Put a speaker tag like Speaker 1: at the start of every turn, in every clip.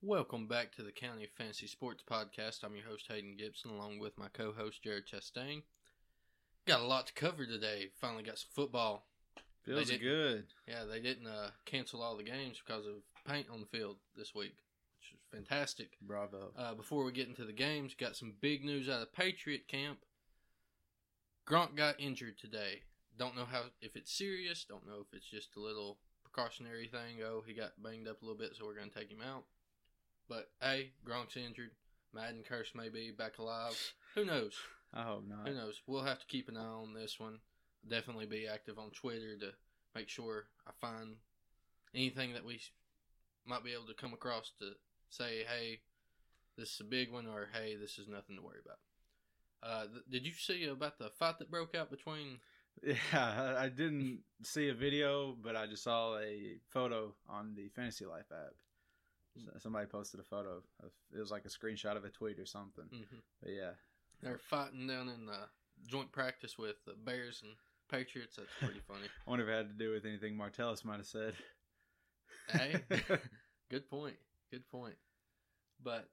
Speaker 1: Welcome back to the County Fantasy Sports Podcast. I'm your host Hayden Gibson, along with my co-host Jared Chastain. Got a lot to cover today. Finally got some football.
Speaker 2: Feels good.
Speaker 1: Yeah, they didn't uh, cancel all the games because of paint on the field this week, which is fantastic.
Speaker 2: Bravo.
Speaker 1: Uh, before we get into the games, got some big news out of Patriot camp. Gronk got injured today. Don't know how if it's serious. Don't know if it's just a little precautionary thing. Oh, he got banged up a little bit, so we're gonna take him out. But hey, Gronk's injured. Madden curse may be back alive. Who knows?
Speaker 2: I hope not.
Speaker 1: Who knows? We'll have to keep an eye on this one. Definitely be active on Twitter to make sure I find anything that we might be able to come across to say, hey, this is a big one, or hey, this is nothing to worry about. Uh, th- did you see about the fight that broke out between?
Speaker 2: Yeah, I- I didn't see a video, but I just saw a photo on the Fantasy Life app. Somebody posted a photo. Of, it was like a screenshot of a tweet or something.
Speaker 1: Mhm.
Speaker 2: But yeah,
Speaker 1: They're fighting down in the joint practice with the Bears and Patriots. That's pretty funny.
Speaker 2: I wonder if it had to do with anything Martellus might have said.
Speaker 1: hey, good point. Good point. But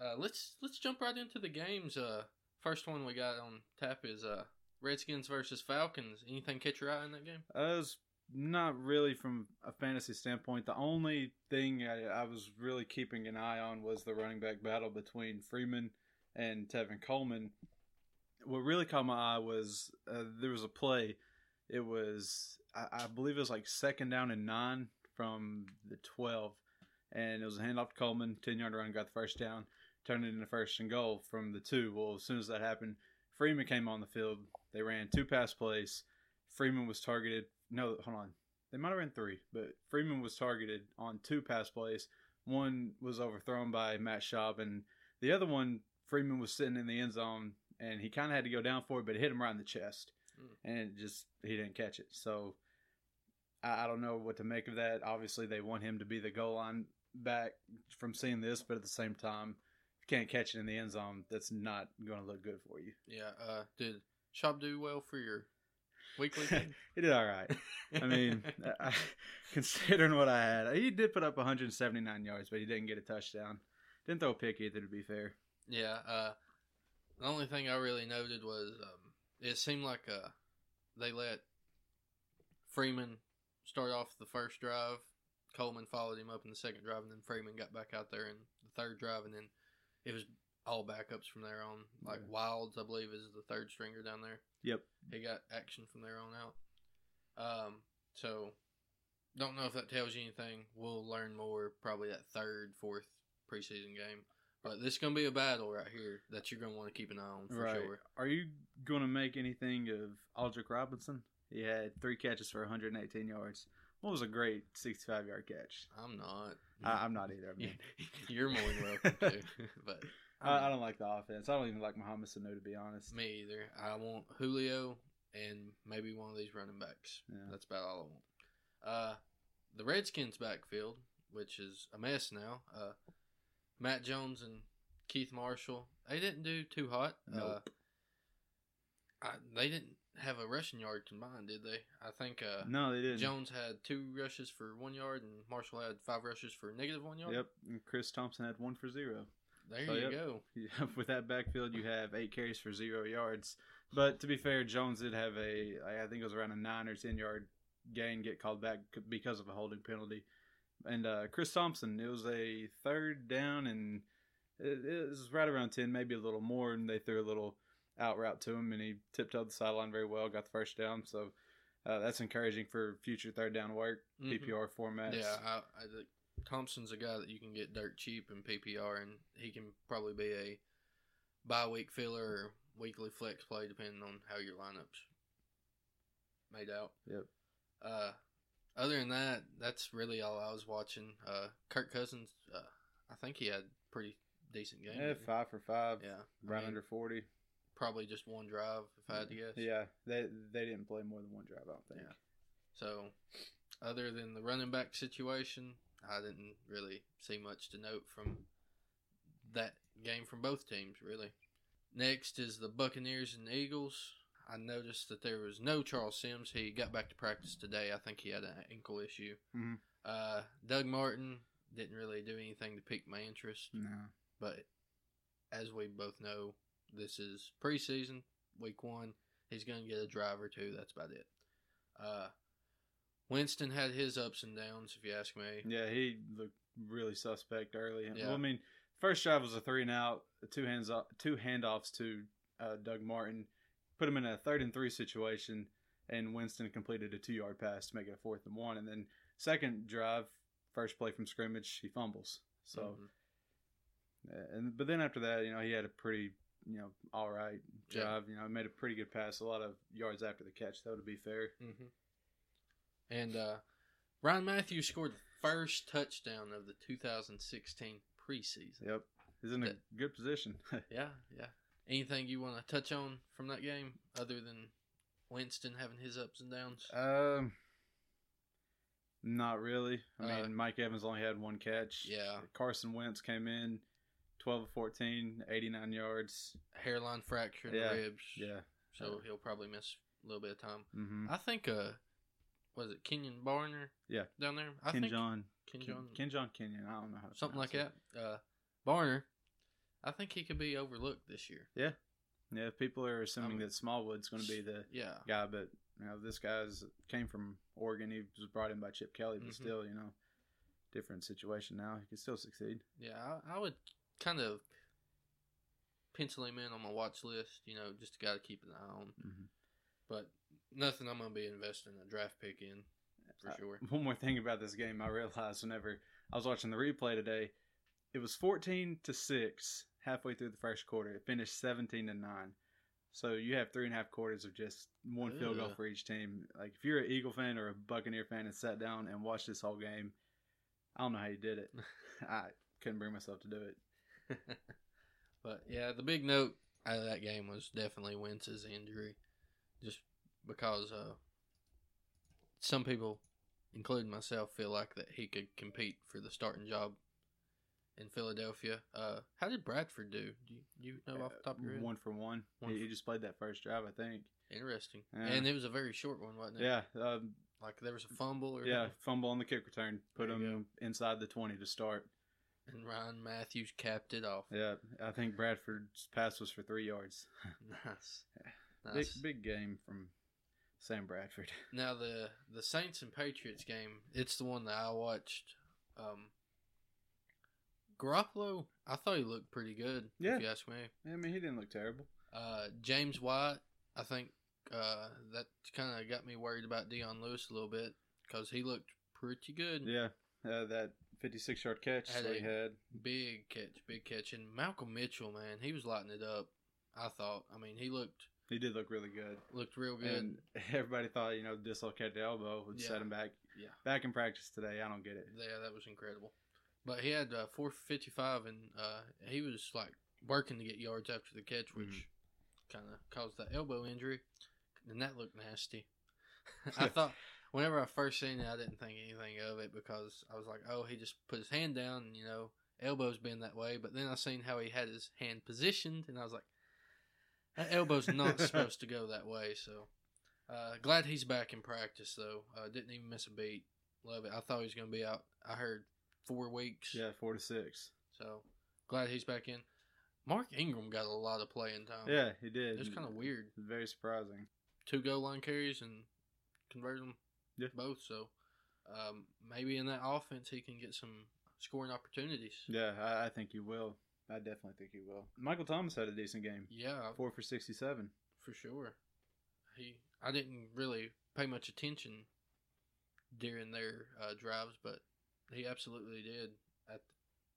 Speaker 1: uh, let's let's jump right into the games. Uh, first one we got on tap is uh, Redskins versus Falcons. Anything catch your eye in that game?
Speaker 2: I was not really from a fantasy standpoint. The only thing I, I was really keeping an eye on was the running back battle between Freeman and Tevin Coleman. What really caught my eye was uh, there was a play. It was, I, I believe it was like second down and nine from the 12. And it was a handoff to Coleman, 10 yard run, got the first down, turned it into first and goal from the two. Well, as soon as that happened, Freeman came on the field. They ran two pass plays. Freeman was targeted. No, hold on. They might have ran three, but Freeman was targeted on two pass plays. One was overthrown by Matt Schaub, and the other one, Freeman was sitting in the end zone, and he kind of had to go down for it, but it hit him right in the chest,
Speaker 1: Mm.
Speaker 2: and it just he didn't catch it. So I, I don't know what to make of that. Obviously, they want him to be the goal line back from seeing this, but at the same time, if you can't catch it in the end zone, that's not going to look good for you.
Speaker 1: Yeah. Uh, did Schaub do well for your weekly thing?
Speaker 2: he did all right. I mean, I, considering what I had, he did put up 179 yards, but he didn't get a touchdown. Didn't throw a pick either, to be fair.
Speaker 1: yeah. Uh, the only thing I really noted was um, it seemed like uh, they let Freeman start off the first drive. Coleman followed him up in the second drive, and then Freeman got back out there in the third drive, and then it was all backups from there on. Like
Speaker 2: Yeah.
Speaker 1: Wilds, I believe, is the third stringer down there.
Speaker 2: Yep.
Speaker 1: He got action from there on out. Um, so don't know if that tells you anything. We'll learn more probably that third, fourth preseason game. But this is gonna be a battle right here that you're gonna want to keep an eye on for
Speaker 2: right.
Speaker 1: sure.
Speaker 2: Are you going to make anything of Aldrick Robinson? He had three catches for 118 yards. What was a great 65 yard catch?
Speaker 1: I'm not.
Speaker 2: I, I'm not either. I mean,
Speaker 1: you're more than welcome to. But
Speaker 2: I, I don't like the offense. I don't even like Mohamed Sanu, to be honest.
Speaker 1: me either. I want Julio and maybe one of these running backs.
Speaker 2: Yeah.
Speaker 1: That's about all I want. Uh, the Redskins backfield, which is a mess now. Uh, Matt Jones and Keith Marshall, they didn't do too hot.
Speaker 2: Nope.
Speaker 1: Uh, I, they didn't have a rushing yard combined, did they? I think uh,
Speaker 2: No, they didn't.
Speaker 1: Jones had two rushes for one yard, and Marshall had five rushes for negative one yard.
Speaker 2: Yep. And Chris Thompson had one for zero.
Speaker 1: There
Speaker 2: So,
Speaker 1: you
Speaker 2: yep.
Speaker 1: go.
Speaker 2: Yeah, with that backfield, you have eight carries for zero yards. But to be fair, Jones did have a, I think it was around a nine or ten yard gain get called back because of a holding penalty. And uh, Chris Thompson, it was a third down, and it, it was right around ten, maybe a little more, and they threw a little out route to him, and he tiptoed the sideline very well, got the first down. So uh, that's encouraging for future third down work,
Speaker 1: Mhm.
Speaker 2: PPR formats.
Speaker 1: Yeah, I, I think Thompson's a guy that you can get dirt cheap in PPR, and he can probably be a bye week filler or weekly flex play depending on how your lineups made out.
Speaker 2: Yep.
Speaker 1: Uh, other than that, that's really all I was watching. Uh, Kirk Cousins, uh, I think he had pretty decent game.
Speaker 2: Yeah, five for five,
Speaker 1: Yeah, I
Speaker 2: right
Speaker 1: mean,
Speaker 2: under forty.
Speaker 1: Probably just one drive, if I had to guess.
Speaker 2: Yeah, they they didn't play more than one drive. I don't think.
Speaker 1: Yeah. So, other than the running back situation, I didn't really see much to note from that game from both teams, really. Next is the Buccaneers and Eagles. I noticed that there was no Charles Sims. He got back to practice today. I think he had an ankle issue.
Speaker 2: Mhm.
Speaker 1: Uh, Doug Martin didn't really do anything to pique my interest.
Speaker 2: No.
Speaker 1: But as we both know, this is preseason, week one. He's going to get a drive or two. That's about it. Uh, Winston had his ups and downs, if you ask me.
Speaker 2: Yeah, he looked really suspect early.
Speaker 1: Yeah.
Speaker 2: Well, I mean, first drive was a three and out, two hands off, two handoffs to uh, Doug Martin, put him in a third and three situation, and Winston completed a two yard pass to make it a fourth and one. And then second drive, first play from scrimmage, he fumbles. So,
Speaker 1: Mhm.
Speaker 2: uh, and but then after that, you know, he had a pretty, you know, all right
Speaker 1: Yeah.
Speaker 2: You know, made a pretty good pass, a lot of yards after the catch. Though to be fair,
Speaker 1: Mm-hmm. And uh, Ryan Mathews scored the first touchdown of the 2016 preseason.
Speaker 2: yep, he's in a
Speaker 1: That-
Speaker 2: good position.
Speaker 1: Yeah, yeah. Anything you want to touch on from that game other than Winston having his ups and downs?
Speaker 2: Um, not really. I mean,
Speaker 1: Uh,
Speaker 2: Mike Evans only had one catch.
Speaker 1: yeah,
Speaker 2: Carson Wentz came in 12 of 14, 89 yards.
Speaker 1: hairline fracture in
Speaker 2: Yeah,
Speaker 1: the ribs.
Speaker 2: Yeah.
Speaker 1: So he'll probably miss a little bit of time.
Speaker 2: Mm-hmm.
Speaker 1: I think, uh, was it Kenyon Barner?
Speaker 2: Yeah.
Speaker 1: Down there? I
Speaker 2: Ken
Speaker 1: think
Speaker 2: John.
Speaker 1: Ken
Speaker 2: Ken,
Speaker 1: John.
Speaker 2: Ken John Kenyon. I don't know how to
Speaker 1: something like
Speaker 2: pronounce
Speaker 1: that. Uh, Barner, I think he could be overlooked this year.
Speaker 2: Yeah, Yeah, people are assuming
Speaker 1: I'm-
Speaker 2: that Smallwood's going to be the
Speaker 1: Yeah.
Speaker 2: guy, but you know, this guy's came from Oregon. He was brought in by Chip Kelly, but
Speaker 1: Mhm.
Speaker 2: still, you know, different situation now. He can still succeed.
Speaker 1: Yeah, I, I would kind of pencil him in on my watch list, you know, just a guy to keep an eye on.
Speaker 2: Mm-hmm.
Speaker 1: But nothing I'm going to be investing a draft pick in, for
Speaker 2: Uh,
Speaker 1: sure.
Speaker 2: One more thing about this game, I realized whenever I was watching the replay today, it was fourteen to six halfway through the first quarter. It finished seventeen to nine. So you have three and a half quarters of just one field goal for each team. Like if you're an Eagle fan or a Buccaneer fan and sat down and watched this whole game, I don't know how you did it. I couldn't bring myself to do it.
Speaker 1: but yeah, the big note out of that game was definitely Wentz's injury, just because uh, some people, including myself, feel like that he could compete for the starting job in Philadelphia. Uh, how did Bradford do? Do you, you know off the top of your head?
Speaker 2: One for one.
Speaker 1: One
Speaker 2: he,
Speaker 1: for-
Speaker 2: he just played that first drive, I think.
Speaker 1: Interesting,
Speaker 2: Yeah.
Speaker 1: and it was a very short one, wasn't it?
Speaker 2: Yeah, um,
Speaker 1: like there was a fumble or
Speaker 2: yeah. Fumble on the kick return, put him inside the twenty to start.
Speaker 1: and Ryan Mathews capped it off.
Speaker 2: Yeah, I think Bradford's pass was for three yards.
Speaker 1: nice,
Speaker 2: Big big game from Sam Bradford.
Speaker 1: Now the the Saints and Patriots game, it's the one that I watched. Um, Garoppolo, I thought he looked pretty good.
Speaker 2: Yeah.
Speaker 1: if you ask me.
Speaker 2: I mean, he didn't look terrible.
Speaker 1: Uh, James White, I think uh, that kind of got me worried about Dion Lewis a little bit because he looked pretty good.
Speaker 2: Yeah, uh, that fifty-six yard catch
Speaker 1: Had
Speaker 2: that he had.
Speaker 1: Big catch, big catch, and Malcolm Mitchell, man, he was lighting it up. I thought. I mean, he looked
Speaker 2: He did look really good.
Speaker 1: looked real good.
Speaker 2: And everybody thought, you know, dislocated the elbow would
Speaker 1: Yeah.
Speaker 2: set him back.
Speaker 1: yeah.
Speaker 2: Back in practice today. I don't get it.
Speaker 1: Yeah, that was incredible. But he had uh, 455, and uh, he was like working to get yards after the catch, which
Speaker 2: Mhm.
Speaker 1: kind of caused that elbow injury. And that looked nasty. I thought whenever I first seen it, I didn't think anything of it because I was like, oh, he just put his hand down, and you know, elbow's been that way. But then I seen how he had his hand positioned, and I was like, that elbow's not supposed to go that way. So uh, glad he's back in practice though. Uh, didn't even miss a beat. Love it. I thought he was going to be out. I heard four weeks.
Speaker 2: Yeah, four to six.
Speaker 1: So glad he's back in. Mark Ingram got a lot of playing time.
Speaker 2: Yeah, he did.
Speaker 1: It's kind of weird.
Speaker 2: Very surprising.
Speaker 1: Two goal line carries and converted them
Speaker 2: Yeah.
Speaker 1: both. So um, maybe in that offense he can get some scoring opportunities.
Speaker 2: Yeah, I, I think he will. I definitely think he will. Michael Thomas had a decent game.
Speaker 1: Yeah,
Speaker 2: Four for sixty-seven.
Speaker 1: for sure. He, I didn't really pay much attention during their uh, drives, but he absolutely did. At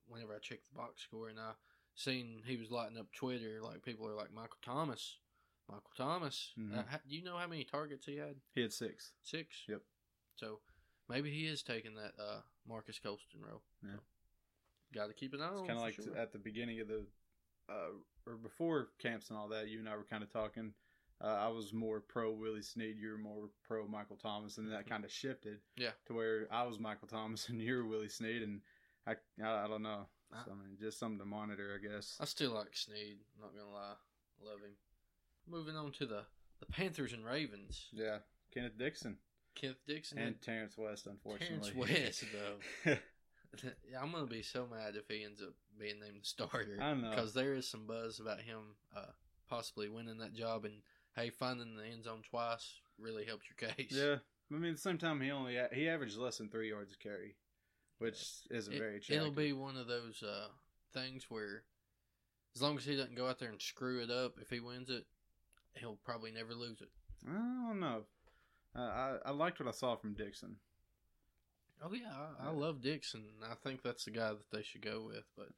Speaker 1: whenever I checked the box score, and I seen he was lighting up Twitter, like people are like Michael Thomas, Michael Thomas.
Speaker 2: Mhm.
Speaker 1: Uh, ha- do you know how many targets he had?
Speaker 2: He had six.
Speaker 1: Six.
Speaker 2: Yep.
Speaker 1: So maybe he is taking that uh, Marques Colston role.
Speaker 2: Yeah.
Speaker 1: Got to keep an eye on.
Speaker 2: It's kind of like
Speaker 1: sure.
Speaker 2: at the beginning of the, uh, or before camps and all that. You and I were kind of talking. Uh, I was more pro Willie Snead. You were more pro Michael Thomas, and that
Speaker 1: Mhm.
Speaker 2: kind of shifted.
Speaker 1: Yeah.
Speaker 2: To where I was Michael Thomas and you were Willie Snead, and I, I, I don't know.
Speaker 1: I-
Speaker 2: So, I mean, just something to monitor, I guess.
Speaker 1: I still like Snead. Not gonna lie, love him. Moving on to the the Panthers and Ravens.
Speaker 2: Yeah. Kenneth Dixon
Speaker 1: Kenneth Dixon
Speaker 2: and
Speaker 1: and
Speaker 2: Terrance West, unfortunately.
Speaker 1: Terrance West, though. Yeah, I'm gonna be so mad if he ends up being named the starter.
Speaker 2: I know.
Speaker 1: because there is some buzz about him uh, possibly winning that job, and hey, finding the end zone twice really helps your case.
Speaker 2: Yeah, I mean, at the same time, he only he averaged less than three yards a carry, which isn't
Speaker 1: It-
Speaker 2: very attractive.
Speaker 1: It'll be one of those uh, things where, as long as he doesn't go out there and screw it up, if he wins it, he'll probably never lose it.
Speaker 2: I don't know. Uh, I I liked what I saw from Dixon.
Speaker 1: Oh yeah, I, I love Dixon. I think that's the guy that they should go with, but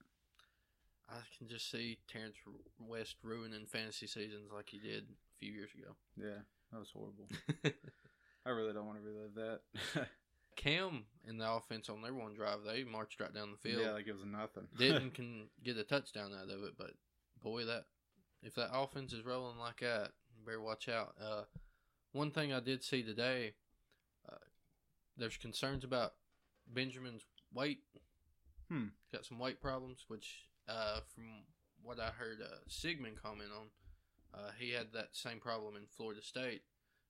Speaker 1: I can just see Terrance West ruining fantasy seasons like he did a few years ago.
Speaker 2: Yeah, that was horrible. I really don't want to relive that.
Speaker 1: Cam in the offense on their one drive, they marched right down the field.
Speaker 2: yeah, like it was nothing.
Speaker 1: Didn't can get a touchdown out of it, but boy, that if that offense is rolling like that, better watch out. Uh, one thing I did see today, there's concerns about Benjamin's weight.
Speaker 2: Hmm.
Speaker 1: Got some weight problems, which uh, from what I heard, uh, Sigmund comment on, uh, he had that same problem in Florida State,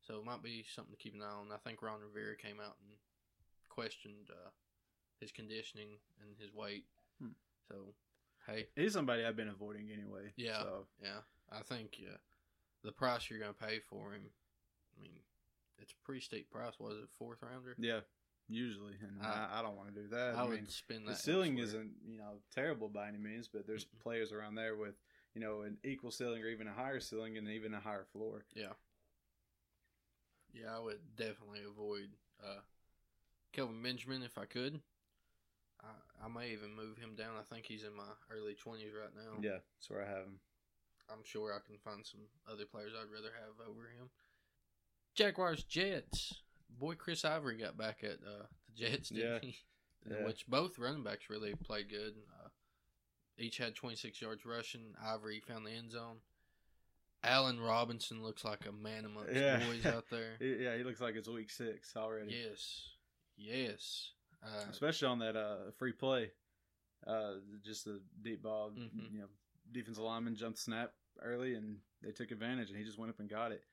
Speaker 1: so it might be something to keep an eye on. I think Ron Rivera came out and questioned uh, his conditioning and his weight.
Speaker 2: Hmm.
Speaker 1: So, hey,
Speaker 2: He's somebody I've been avoiding anyway.
Speaker 1: Yeah.
Speaker 2: So
Speaker 1: yeah, I think yeah, the price you're gonna pay for him, I mean, it's a pretty steep price. Was it fourth rounder?
Speaker 2: yeah, usually, and
Speaker 1: I-
Speaker 2: I, I don't want to do that.
Speaker 1: I,
Speaker 2: I,
Speaker 1: would
Speaker 2: mean,
Speaker 1: spend
Speaker 2: the ceiling
Speaker 1: elsewhere.
Speaker 2: isn't you know terrible by any means, but there's
Speaker 1: Mm-mm.
Speaker 2: players around there with you know an equal ceiling or even a higher ceiling and even a higher floor.
Speaker 1: Yeah. Yeah, I would definitely avoid uh, Kelvin Benjamin if I could. I, I may even move him down. I think he's in my early twenties right now.
Speaker 2: Yeah, that's where I have him.
Speaker 1: I'm sure I can find some other players I'd rather have over him. Jaguars Jets. Boy, Chris Ivory got back at uh, the Jets, didn't
Speaker 2: Yeah.
Speaker 1: he?
Speaker 2: Yeah.
Speaker 1: Which both running backs really played good. Uh, each had 26 yards rushing. Ivory found the end zone. Allen Robinson looks like a man amongst
Speaker 2: Yeah.
Speaker 1: boys out there.
Speaker 2: Yeah, he looks like it's week six already.
Speaker 1: yes, yes. Uh,
Speaker 2: especially on that uh free play. Uh, just a deep ball.
Speaker 1: Mhm.
Speaker 2: You know, defensive lineman jumped snap early, and they took advantage, and he just went up and got it.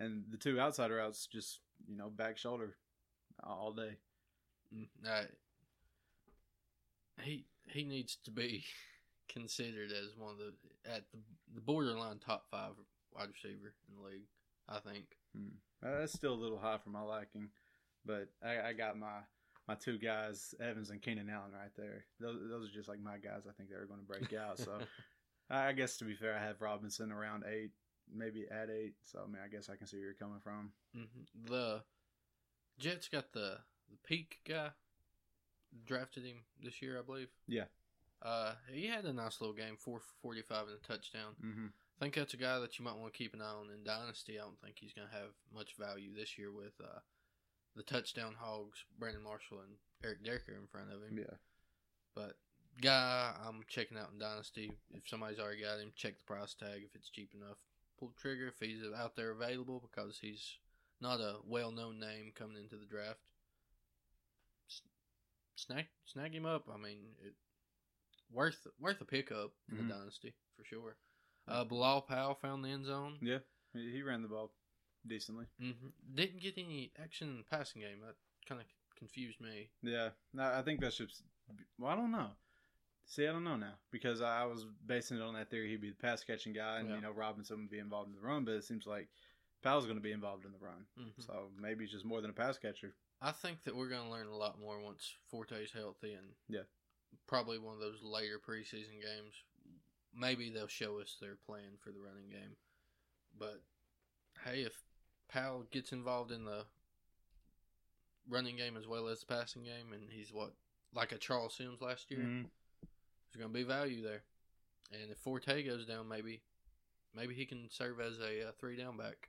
Speaker 2: And the two outside routes, just you know, back shoulder all day.
Speaker 1: mm, uh, he he needs to be considered as one of the at the, the borderline top five wide receiver in the league. I think.
Speaker 2: Uh, That's still a little high for my liking, but I, I got my my two guys, Evans and Keenan Allen, right there. Those, those are just like my guys. I think they're going to break out. So I guess to be fair, I have Robinson around eight, maybe at eight. So I mean, I guess I can see where you're coming from.
Speaker 1: Mhm. The Jets got the the Peake guy drafted him this year, I believe.
Speaker 2: Yeah.
Speaker 1: Uh, he had a nice little game, four forty five and a touchdown.
Speaker 2: Mm-hmm.
Speaker 1: I think that's a guy that you might want to keep an eye on in Dynasty. I don't think he's going to have much value this year with uh, the touchdown hogs, Brandon Marshall and Eric Decker in front of him.
Speaker 2: Yeah.
Speaker 1: But guy, I'm checking out in Dynasty. If somebody's already got him, check the price tag. If it's cheap enough, pull the trigger. If he's out there available, because he's not a well-known name coming into the draft, snag snag him up. I mean, it, worth worth a pickup in
Speaker 2: Mhm.
Speaker 1: the Dynasty for sure. Uh, Bilal Powell found the end zone.
Speaker 2: Yeah, he ran the ball decently.
Speaker 1: hmm Didn't get any action in the passing game. That kind of confused me.
Speaker 2: Yeah, I think that's just. Well, I don't know. See, I don't know now because I was basing it on that theory he'd be the pass catching guy, and
Speaker 1: Yeah.
Speaker 2: you know Robinson would be involved in the run, but it seems like Powell's going to be involved in the run,
Speaker 1: Mhm.
Speaker 2: so maybe he's just more than a pass catcher.
Speaker 1: I think that we're going to learn a lot more once Forte's healthy and
Speaker 2: Yeah.
Speaker 1: probably one of those later preseason games. Maybe they'll show us their plan for the running game. But hey, if Powell gets involved in the running game as well as the passing game, and he's what like a Charles Sims last year,
Speaker 2: Mhm.
Speaker 1: There's going to be value there. And if Forte goes down, maybe maybe he can serve as a, uh three down back.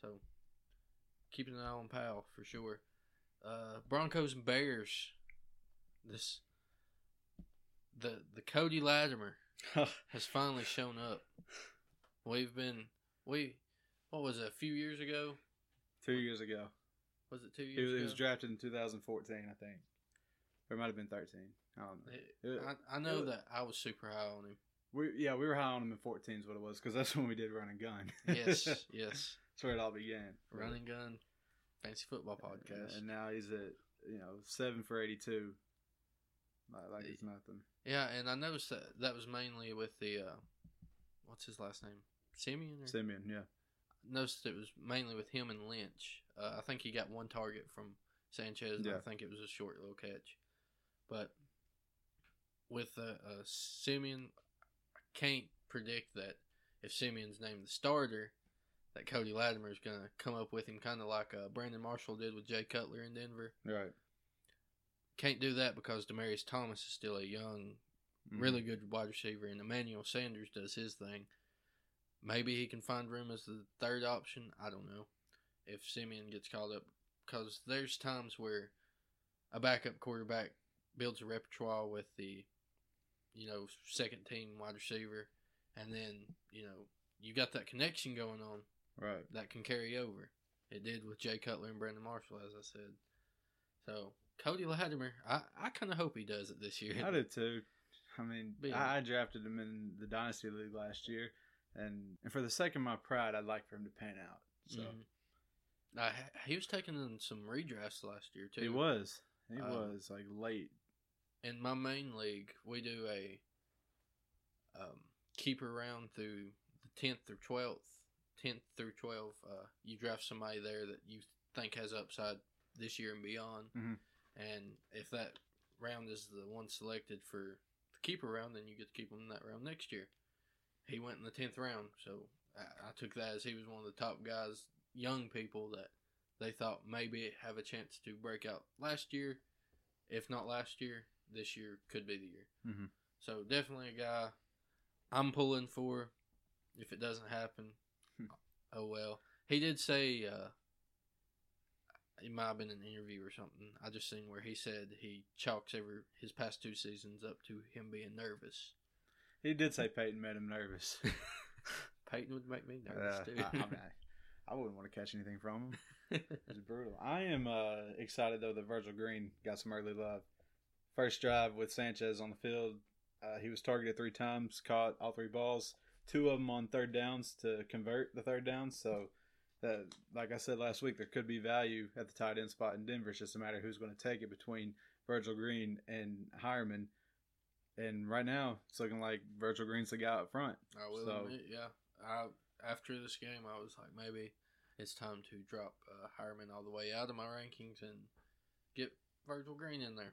Speaker 1: So keeping an eye on Powell for sure. Uh, Broncos and Bears. This the the Cody Latimer has finally shown up. We've been we what was it a few years ago?
Speaker 2: Two years ago,
Speaker 1: Was it two
Speaker 2: he
Speaker 1: years
Speaker 2: was, he was drafted in 2014, I think, or it might have been 13. I don't know. It-
Speaker 1: I, I know
Speaker 2: it-
Speaker 1: that I was super high on him.
Speaker 2: we yeah, we were high on him in 14 is what it was because that's when we did run and gun.
Speaker 1: Yes, yes.
Speaker 2: that's where it all began.
Speaker 1: Running gun, fancy football podcast.
Speaker 2: And now he's at you know seven for 82, Like, like it's nothing.
Speaker 1: Yeah, and I noticed that that was mainly with the uh, what's his last name, Siemian. Or?
Speaker 2: Siemian, yeah.
Speaker 1: Noticed it was mainly with him and Lynch. Uh, I think he got one target from Sanchez. And
Speaker 2: Yeah.
Speaker 1: I think it was a short little catch, but with uh, uh, Siemian, I can't predict that if Siemian's named the starter, that Cody Latimer is going to come up with him, kind of like uh, Brandon Marshall did with Jay Cutler in Denver.
Speaker 2: Right.
Speaker 1: Can't do that because Demaryius Thomas is still a young
Speaker 2: Mhm.
Speaker 1: really good wide receiver, and Emmanuel Sanders does his thing. Maybe he can find room as the third option. I don't know if Siemian gets called up because there's times where a backup quarterback builds a repertoire with the, you know, second team wide receiver, and then you know you got that connection going on
Speaker 2: Right.
Speaker 1: that can carry over. It did with Jay Cutler and Brandon Marshall, as I said. So Cody Latimer, I, I kind of hope he does it this year.
Speaker 2: I did too. I mean,
Speaker 1: yeah.
Speaker 2: I, I drafted him in the Dynasty League last year, and, and for the sake of my pride, I'd like for him to pan out. So
Speaker 1: Mhm. Uh, he was taking in some redrafts last year too.
Speaker 2: he was. He
Speaker 1: Um,
Speaker 2: was like late.
Speaker 1: In my main league, we do a um, keeper round through the tenth through twelfth. Tenth through twelve, uh, you draft somebody there that you think has upside this year and beyond.
Speaker 2: Mhm.
Speaker 1: And if that round is the one selected for the keeper round, then you get to keep him in that round next year. He went in the tenth round, so I, I took that as he was one of the top guys, young people that they thought maybe have a chance to break out last year. If not last year, this year could be the year.
Speaker 2: Mhm.
Speaker 1: So definitely a guy I'm pulling for. If it doesn't happen,
Speaker 2: Hmm.
Speaker 1: oh well. He did say uh, it might have been an interview or something. I just seen where he said he chalks every his past two seasons up to him being nervous.
Speaker 2: He did say Peyton made him nervous.
Speaker 1: Peyton would make me nervous
Speaker 2: Uh,
Speaker 1: too.
Speaker 2: I, I, mean, I, I wouldn't want to catch anything from him. It's brutal. I am uh, excited though that Virgil Green got some early love. First drive with Sanchez on the field, uh, he was targeted three times, caught all three balls, two of them on third downs to convert the third down. So, that, like I said last week, there could be value at the tight end spot in Denver. It's just a matter of who's going to take it between Virgil Green and Heuerman. And right now, it's looking like Virgil Green's the guy up front.
Speaker 1: I will
Speaker 2: So-
Speaker 1: admit, yeah. I after this game, I was like, maybe it's time to drop uh, Heuerman all the way out of my rankings and get Virgil Green in there.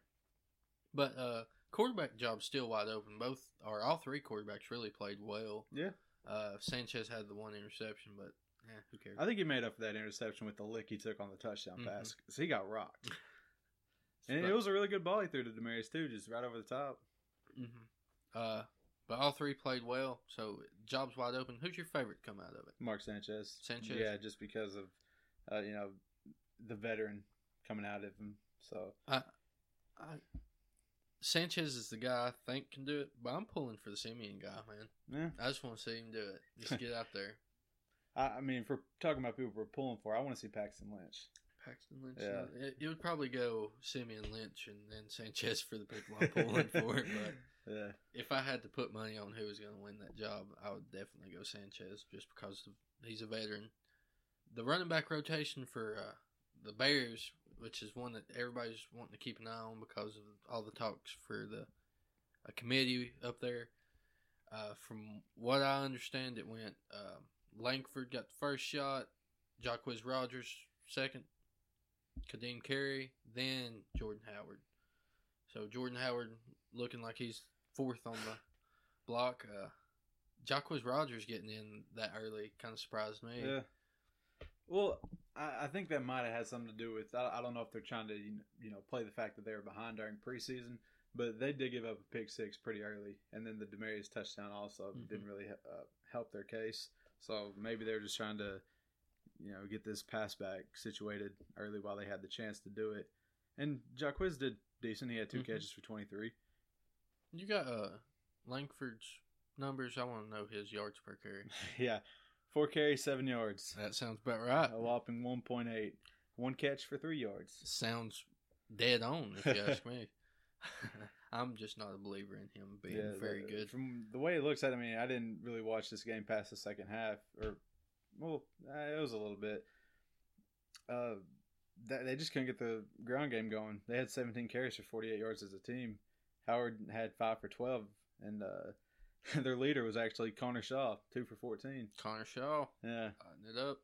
Speaker 1: But uh, quarterback job's still wide open. Both or all three quarterbacks really played well.
Speaker 2: Yeah.
Speaker 1: Uh, Sanchez had the one interception, but yeah, who cares?
Speaker 2: I think he made up for that interception with the lick he took on the touchdown
Speaker 1: Mhm.
Speaker 2: pass because he got rocked. And
Speaker 1: But-
Speaker 2: it was a really good ball he threw to Demaryius too, just right over the top.
Speaker 1: Mhm. Uh, but all three played well, so job's wide open. Who's your favorite to come out of it?
Speaker 2: Mark Sanchez.
Speaker 1: Sanchez?
Speaker 2: Yeah, just because of uh, you know the veteran coming out of him. So
Speaker 1: I, Sanchez is the guy I think can do it, but I'm pulling for the Siemian guy, man.
Speaker 2: yeah,
Speaker 1: I just want to see him do it. Just get out there.
Speaker 2: I, I mean, if we're talking about people we're pulling for, I want to see Paxton Lynch.
Speaker 1: Paxton Lynch.
Speaker 2: Yeah.
Speaker 1: It, it would probably go Siemian Lynch and then Sanchez for the people I'm pulling for it. But
Speaker 2: yeah,
Speaker 1: if I had to put money on who was going to win that job, I would definitely go Sanchez just because of, he's a veteran. The running back rotation for uh, the Bears, which is one that everybody's wanting to keep an eye on because of all the talks for the a committee up there. Uh, from what I understand, it went uh, Langford got the first shot, Jacquizz Rodgers second, Ka'Deem Carey, then Jordan Howard. So Jordan Howard looking like he's fourth on the block. Uh, Jacquizz Rodgers getting in that early kind of surprised me.
Speaker 2: yeah. Well, I, I think that might have had something to do with. I, I don't know if they're trying to you know play the fact that they were behind during preseason, but they did give up a pick six pretty early, and then the Demaryius touchdown also
Speaker 1: Mhm.
Speaker 2: didn't really uh, help their case. So maybe they're just trying to, you know, get this pass back situated early while they had the chance to do it. And Jacquizz did decent. He had 2
Speaker 1: Mhm.
Speaker 2: catches for twenty three.
Speaker 1: You got uh, Langford's numbers. I want to know his yards per carry.
Speaker 2: yeah, four carries, seven yards,
Speaker 1: That sounds about right.
Speaker 2: a whopping one point eight. One catch for three yards.
Speaker 1: Sounds dead on, if you ask me. I'm just not a believer in him being very
Speaker 2: the-
Speaker 1: good.
Speaker 2: From the way it looks at, I mean, I didn't really watch this game past the second half, or well, uh, it was a little bit. Uh, that they just couldn't get the ground game going. They had 17 carries for 48 yards as a team, Howard had five for twelve, and uh, their leader was actually Connor Shaw, two for fourteen.
Speaker 1: Connor Shaw,
Speaker 2: Yeah,
Speaker 1: it up.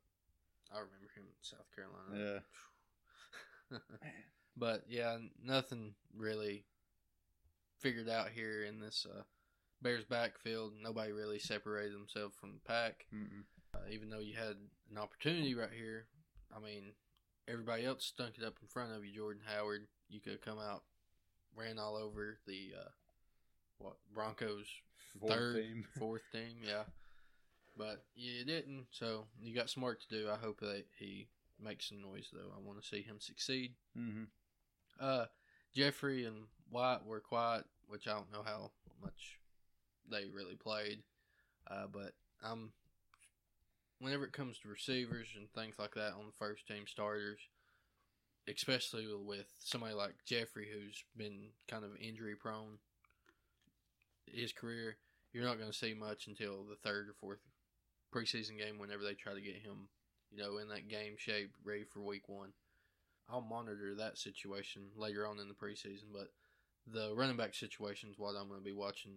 Speaker 1: I remember him in South Carolina.
Speaker 2: yeah.
Speaker 1: but yeah, nothing really figured out here in this uh, Bears backfield. Nobody really separated themselves from the pack. Uh, even though you had an opportunity right here, I mean, everybody else stunk it up in front of you. Jordan Howard, you could have come out, ran all over the uh, what Broncos
Speaker 2: Fourth
Speaker 1: third,
Speaker 2: team.
Speaker 1: fourth team, yeah. But you didn't, so you got some work to do. I hope that he makes some noise, though. I want to see him succeed.
Speaker 2: Mm-hmm.
Speaker 1: Uh, Jeffery and White were quiet, which I don't know how much they really played. Uh, but I'm whenever it comes to receivers and things like that on the first team starters, especially with somebody like Jeffery who's been kind of injury prone his career, you're not going to see much until the third or fourth preseason game whenever they try to get him, you know, in that game shape, ready for week one. I'll monitor that situation later on in the preseason, but the running back situation is what I'm going to be watching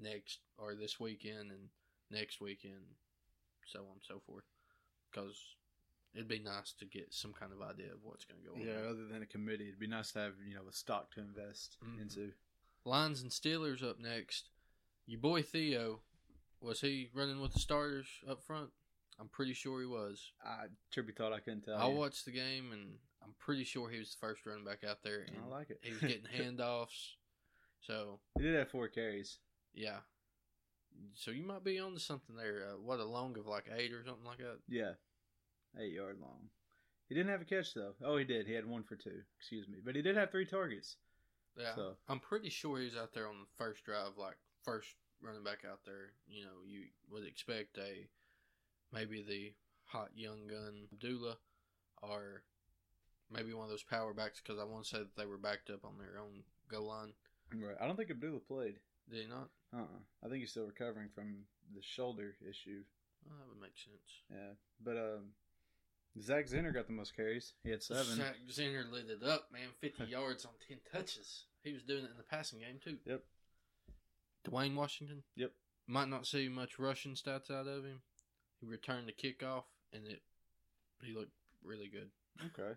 Speaker 1: next or this weekend and next weekend, so on and so forth. Because it'd be nice to get some kind of idea of what's going to go on.
Speaker 2: Yeah, other than a committee, it'd be nice to have you know a stock to invest
Speaker 1: Mhm.
Speaker 2: into.
Speaker 1: Lions and Steelers up next. Your boy Theo, was he running with the starters up front? I'm pretty sure he was.
Speaker 2: I truly thought I couldn't tell.
Speaker 1: I
Speaker 2: you.
Speaker 1: watched the game and I'm pretty sure he was the first running back out there. And
Speaker 2: I like it.
Speaker 1: he was getting handoffs. So
Speaker 2: he did have four carries.
Speaker 1: yeah. So you might be on to something there. Uh, what a long of like eight or something like that.
Speaker 2: Yeah, eight yard long. He didn't have a catch though. Oh, he did. He had one for two. Excuse me, but he did have three targets.
Speaker 1: Yeah,
Speaker 2: So-
Speaker 1: I'm pretty sure he's out there on the first drive, like first running back out there. You know, you would expect a maybe the hot young gun Abdullah, or maybe one of those power backs because I want to say that they were backed up on their own goal line.
Speaker 2: Right. I don't think Abdullah played.
Speaker 1: Did he not?
Speaker 2: Uh. uh I think he's still recovering from the shoulder issue.
Speaker 1: Well, that would make sense.
Speaker 2: Yeah, but um, Zach Zenner got the most carries. He had seven.
Speaker 1: Zach Zenner lit it up, man. 50 yards on 10 touches. He was doing it in the passing game, too.
Speaker 2: Yep.
Speaker 1: Dwayne Washington?
Speaker 2: Yep.
Speaker 1: Might not see much rushing stats out of him. He returned the kickoff, and it he looked really good.
Speaker 2: Okay.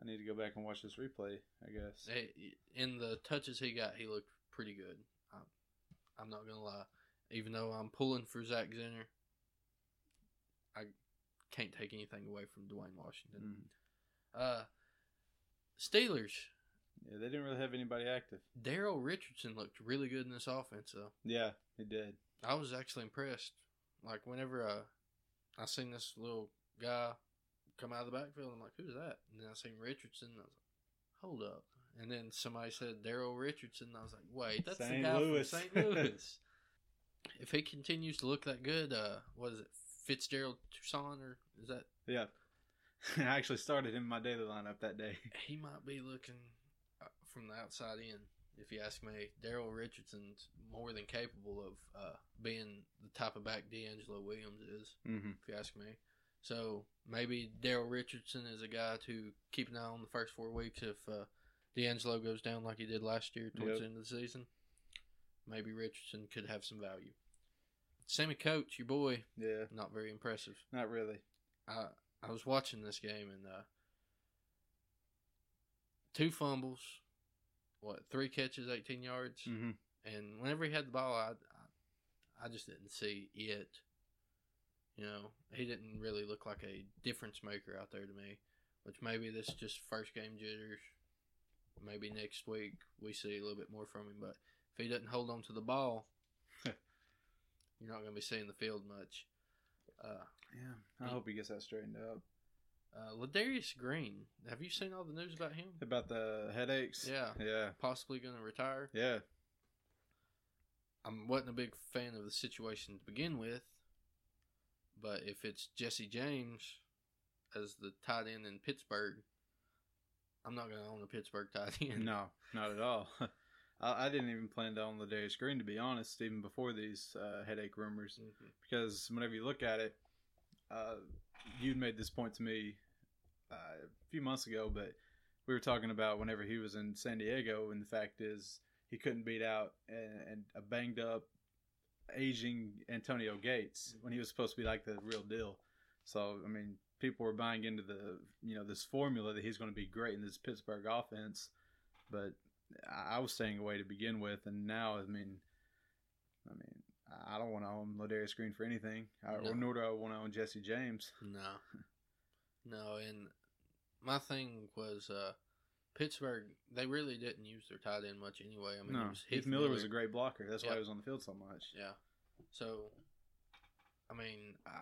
Speaker 2: I need to go back and watch this replay. I guess.
Speaker 1: In the touches he got, he looked pretty good. I'm, I'm not going to lie. Even though I'm pulling for Zach Zenner, I can't take anything away from Dwayne Washington.
Speaker 2: Mm.
Speaker 1: Uh, Steelers.
Speaker 2: Yeah, they didn't really have anybody active.
Speaker 1: Daryl Richardson looked really good in this offense, though.
Speaker 2: Yeah, he did.
Speaker 1: I was actually impressed. Like whenever uh, I seen this little guy come out of the backfield, I'm like, "Who's that?" And then I seen Richardson. And I was like, "Hold up!" And then somebody said Daryl Richardson. And I was like, "Wait, that's
Speaker 2: St.
Speaker 1: the guy
Speaker 2: Louis.
Speaker 1: from St. Louis." if he continues to look that good, uh, what is it, Fitzgerald Toussaint, or is that
Speaker 2: Yeah. I actually started him in my daily lineup that day.
Speaker 1: he might be looking uh, from the outside in. If you ask me, Daryl Richardson's more than capable of uh, being the type of back DeAngelo Williams is.
Speaker 2: Mm-hmm.
Speaker 1: If you ask me, so maybe Daryl Richardson is a guy to keep an eye on the first four weeks. If uh, DeAngelo goes down like he did last year towards
Speaker 2: Yep.
Speaker 1: the end of the season, maybe Richardson could have some value. Sammie Coates, your boy,
Speaker 2: Yeah,
Speaker 1: not very impressive.
Speaker 2: not really.
Speaker 1: I I was watching this game and uh, two fumbles, what three catches, eighteen yards,
Speaker 2: Mm-hmm.
Speaker 1: and whenever he had the ball, I, I I just didn't see it. You know, he didn't really look like a difference maker out there to me. Which maybe this is just first game jitters. Maybe next week we see a little bit more from him. But if he doesn't hold on to the ball, you're not going to be seeing the field much. Uh,
Speaker 2: Yeah, I
Speaker 1: He-
Speaker 2: hope he gets that straightened out.
Speaker 1: Uh, Ladarius Green. Have you seen all the news about him?
Speaker 2: About the headaches.
Speaker 1: Yeah.
Speaker 2: Yeah.
Speaker 1: Possibly going to retire.
Speaker 2: Yeah.
Speaker 1: I wasn't a big fan of the situation to begin with, but if it's Jesse James as the tight end in Pittsburgh, I'm not going to own a Pittsburgh tight end.
Speaker 2: No, not at all. I, I didn't even plan to own Ladarius Green to be honest, even before these uh, headache rumors.
Speaker 1: Mhm.
Speaker 2: Because whenever you look at it, uh, you'd made this point to me uh, a few months ago, but we were talking about whenever he was in San Diego, and the fact is he couldn't beat out and, and a banged up, aging Antonio Gates when he was supposed to be like the real deal. So I mean, people were buying into the you know this formula that he's going to be great in this Pittsburgh offense, but I was staying away to begin with, and now I mean, I mean, I don't want to own Ladarius Green for anything, I,
Speaker 1: No.
Speaker 2: or nor do I want to own Jesse James.
Speaker 1: No, no, and my thing was uh, Pittsburgh. They really didn't use their tight end much anyway. I mean, it
Speaker 2: no,
Speaker 1: was
Speaker 2: Heath Miller was a great blocker. That's why he was on the field so much.
Speaker 1: Yeah. So, I mean, I,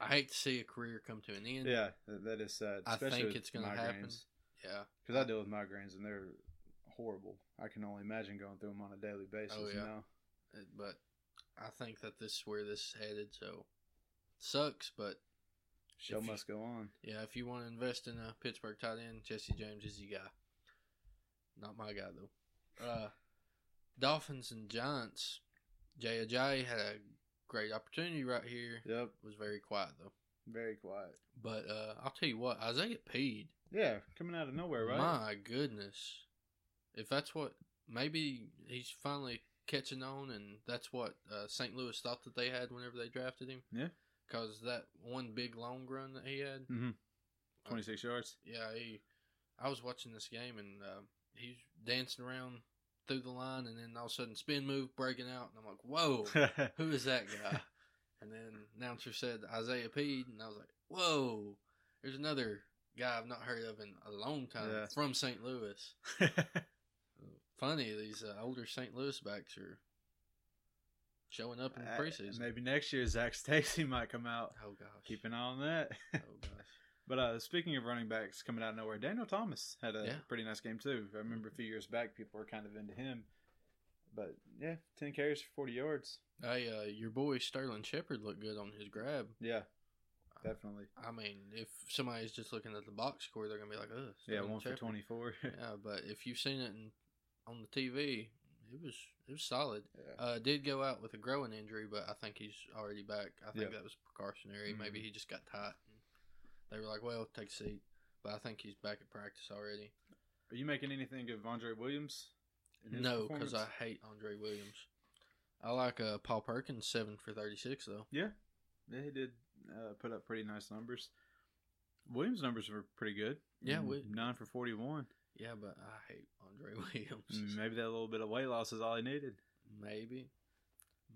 Speaker 1: I hate to see a career come to an end.
Speaker 2: Yeah, that, that is sad.
Speaker 1: I think it's gonna happen. Yeah.
Speaker 2: Because I deal with migraines and they're horrible. I can only imagine going through them on a daily basis.
Speaker 1: Oh,
Speaker 2: You know?
Speaker 1: But I think that this is where this is headed. So, sucks, but
Speaker 2: Show
Speaker 1: If you-
Speaker 2: must go on.
Speaker 1: yeah, if you want to invest in a Pittsburgh tight end, Jesse James is your guy. Not my guy though. Uh, Dolphins and Giants. Jay Ajayi had a great opportunity right here.
Speaker 2: Yep,
Speaker 1: Was very quiet though.
Speaker 2: very quiet.
Speaker 1: But uh, I'll tell you what, Isaiah Pead.
Speaker 2: Yeah, coming out of nowhere, right?
Speaker 1: My goodness. If that's what maybe he's finally catching on and that's what uh, St. Louis thought that they had whenever they drafted him.
Speaker 2: Yeah.
Speaker 1: Cuz that one big long run that he had.
Speaker 2: Mm-hmm. 26 yards.
Speaker 1: Yeah, he I was watching this game and uh, he's dancing around through the line and then all of a sudden spin move breaking out and I'm like, "Whoa, who is that guy?" and then announcer said Isaiah Pead and I was like, "Whoa, there's another guy I've not heard of in a long time
Speaker 2: Yeah.
Speaker 1: from St. Louis." Funny, these uh, older St. Louis backs are showing up in the
Speaker 2: Uh,
Speaker 1: preseason.
Speaker 2: Maybe next year Zach Stacy might come out.
Speaker 1: Oh gosh.
Speaker 2: Keep an eye on that.
Speaker 1: Oh gosh.
Speaker 2: but uh, speaking of running backs coming out of nowhere, Daniel Thomas had a
Speaker 1: Yeah.
Speaker 2: pretty nice game too. I remember a few years back, people were kind of into him. But yeah, 10 carries for 40 yards.
Speaker 1: Hey, uh, your boy Sterling Shepard looked good on his grab.
Speaker 2: Yeah, definitely.
Speaker 1: I mean, if somebody's just looking at the box score, they're gonna be like, "Oh,
Speaker 2: Yeah, one for 24.
Speaker 1: Yeah, but if you've seen it in, on the TV, it was it was solid.
Speaker 2: yeah.
Speaker 1: Uh, did go out with a growing injury, but I think he's already back. I think
Speaker 2: Yeah.
Speaker 1: that was precautionary.
Speaker 2: Mhm.
Speaker 1: Maybe he just got tight. And they were like, "Well, take a seat." But I think he's back at practice already.
Speaker 2: Are you making anything of Andre Williams?
Speaker 1: No, because I hate Andre Williams. I like uh, Paul Perkins seven for thirty six though.
Speaker 2: Yeah, yeah, he did uh, put up pretty nice numbers. Williams' numbers were pretty good.
Speaker 1: Yeah,
Speaker 2: Mm,
Speaker 1: we-
Speaker 2: nine for forty-one.
Speaker 1: Yeah, but I hate Andre Williams.
Speaker 2: Mm, Maybe that little bit of weight loss is all he needed.
Speaker 1: Maybe,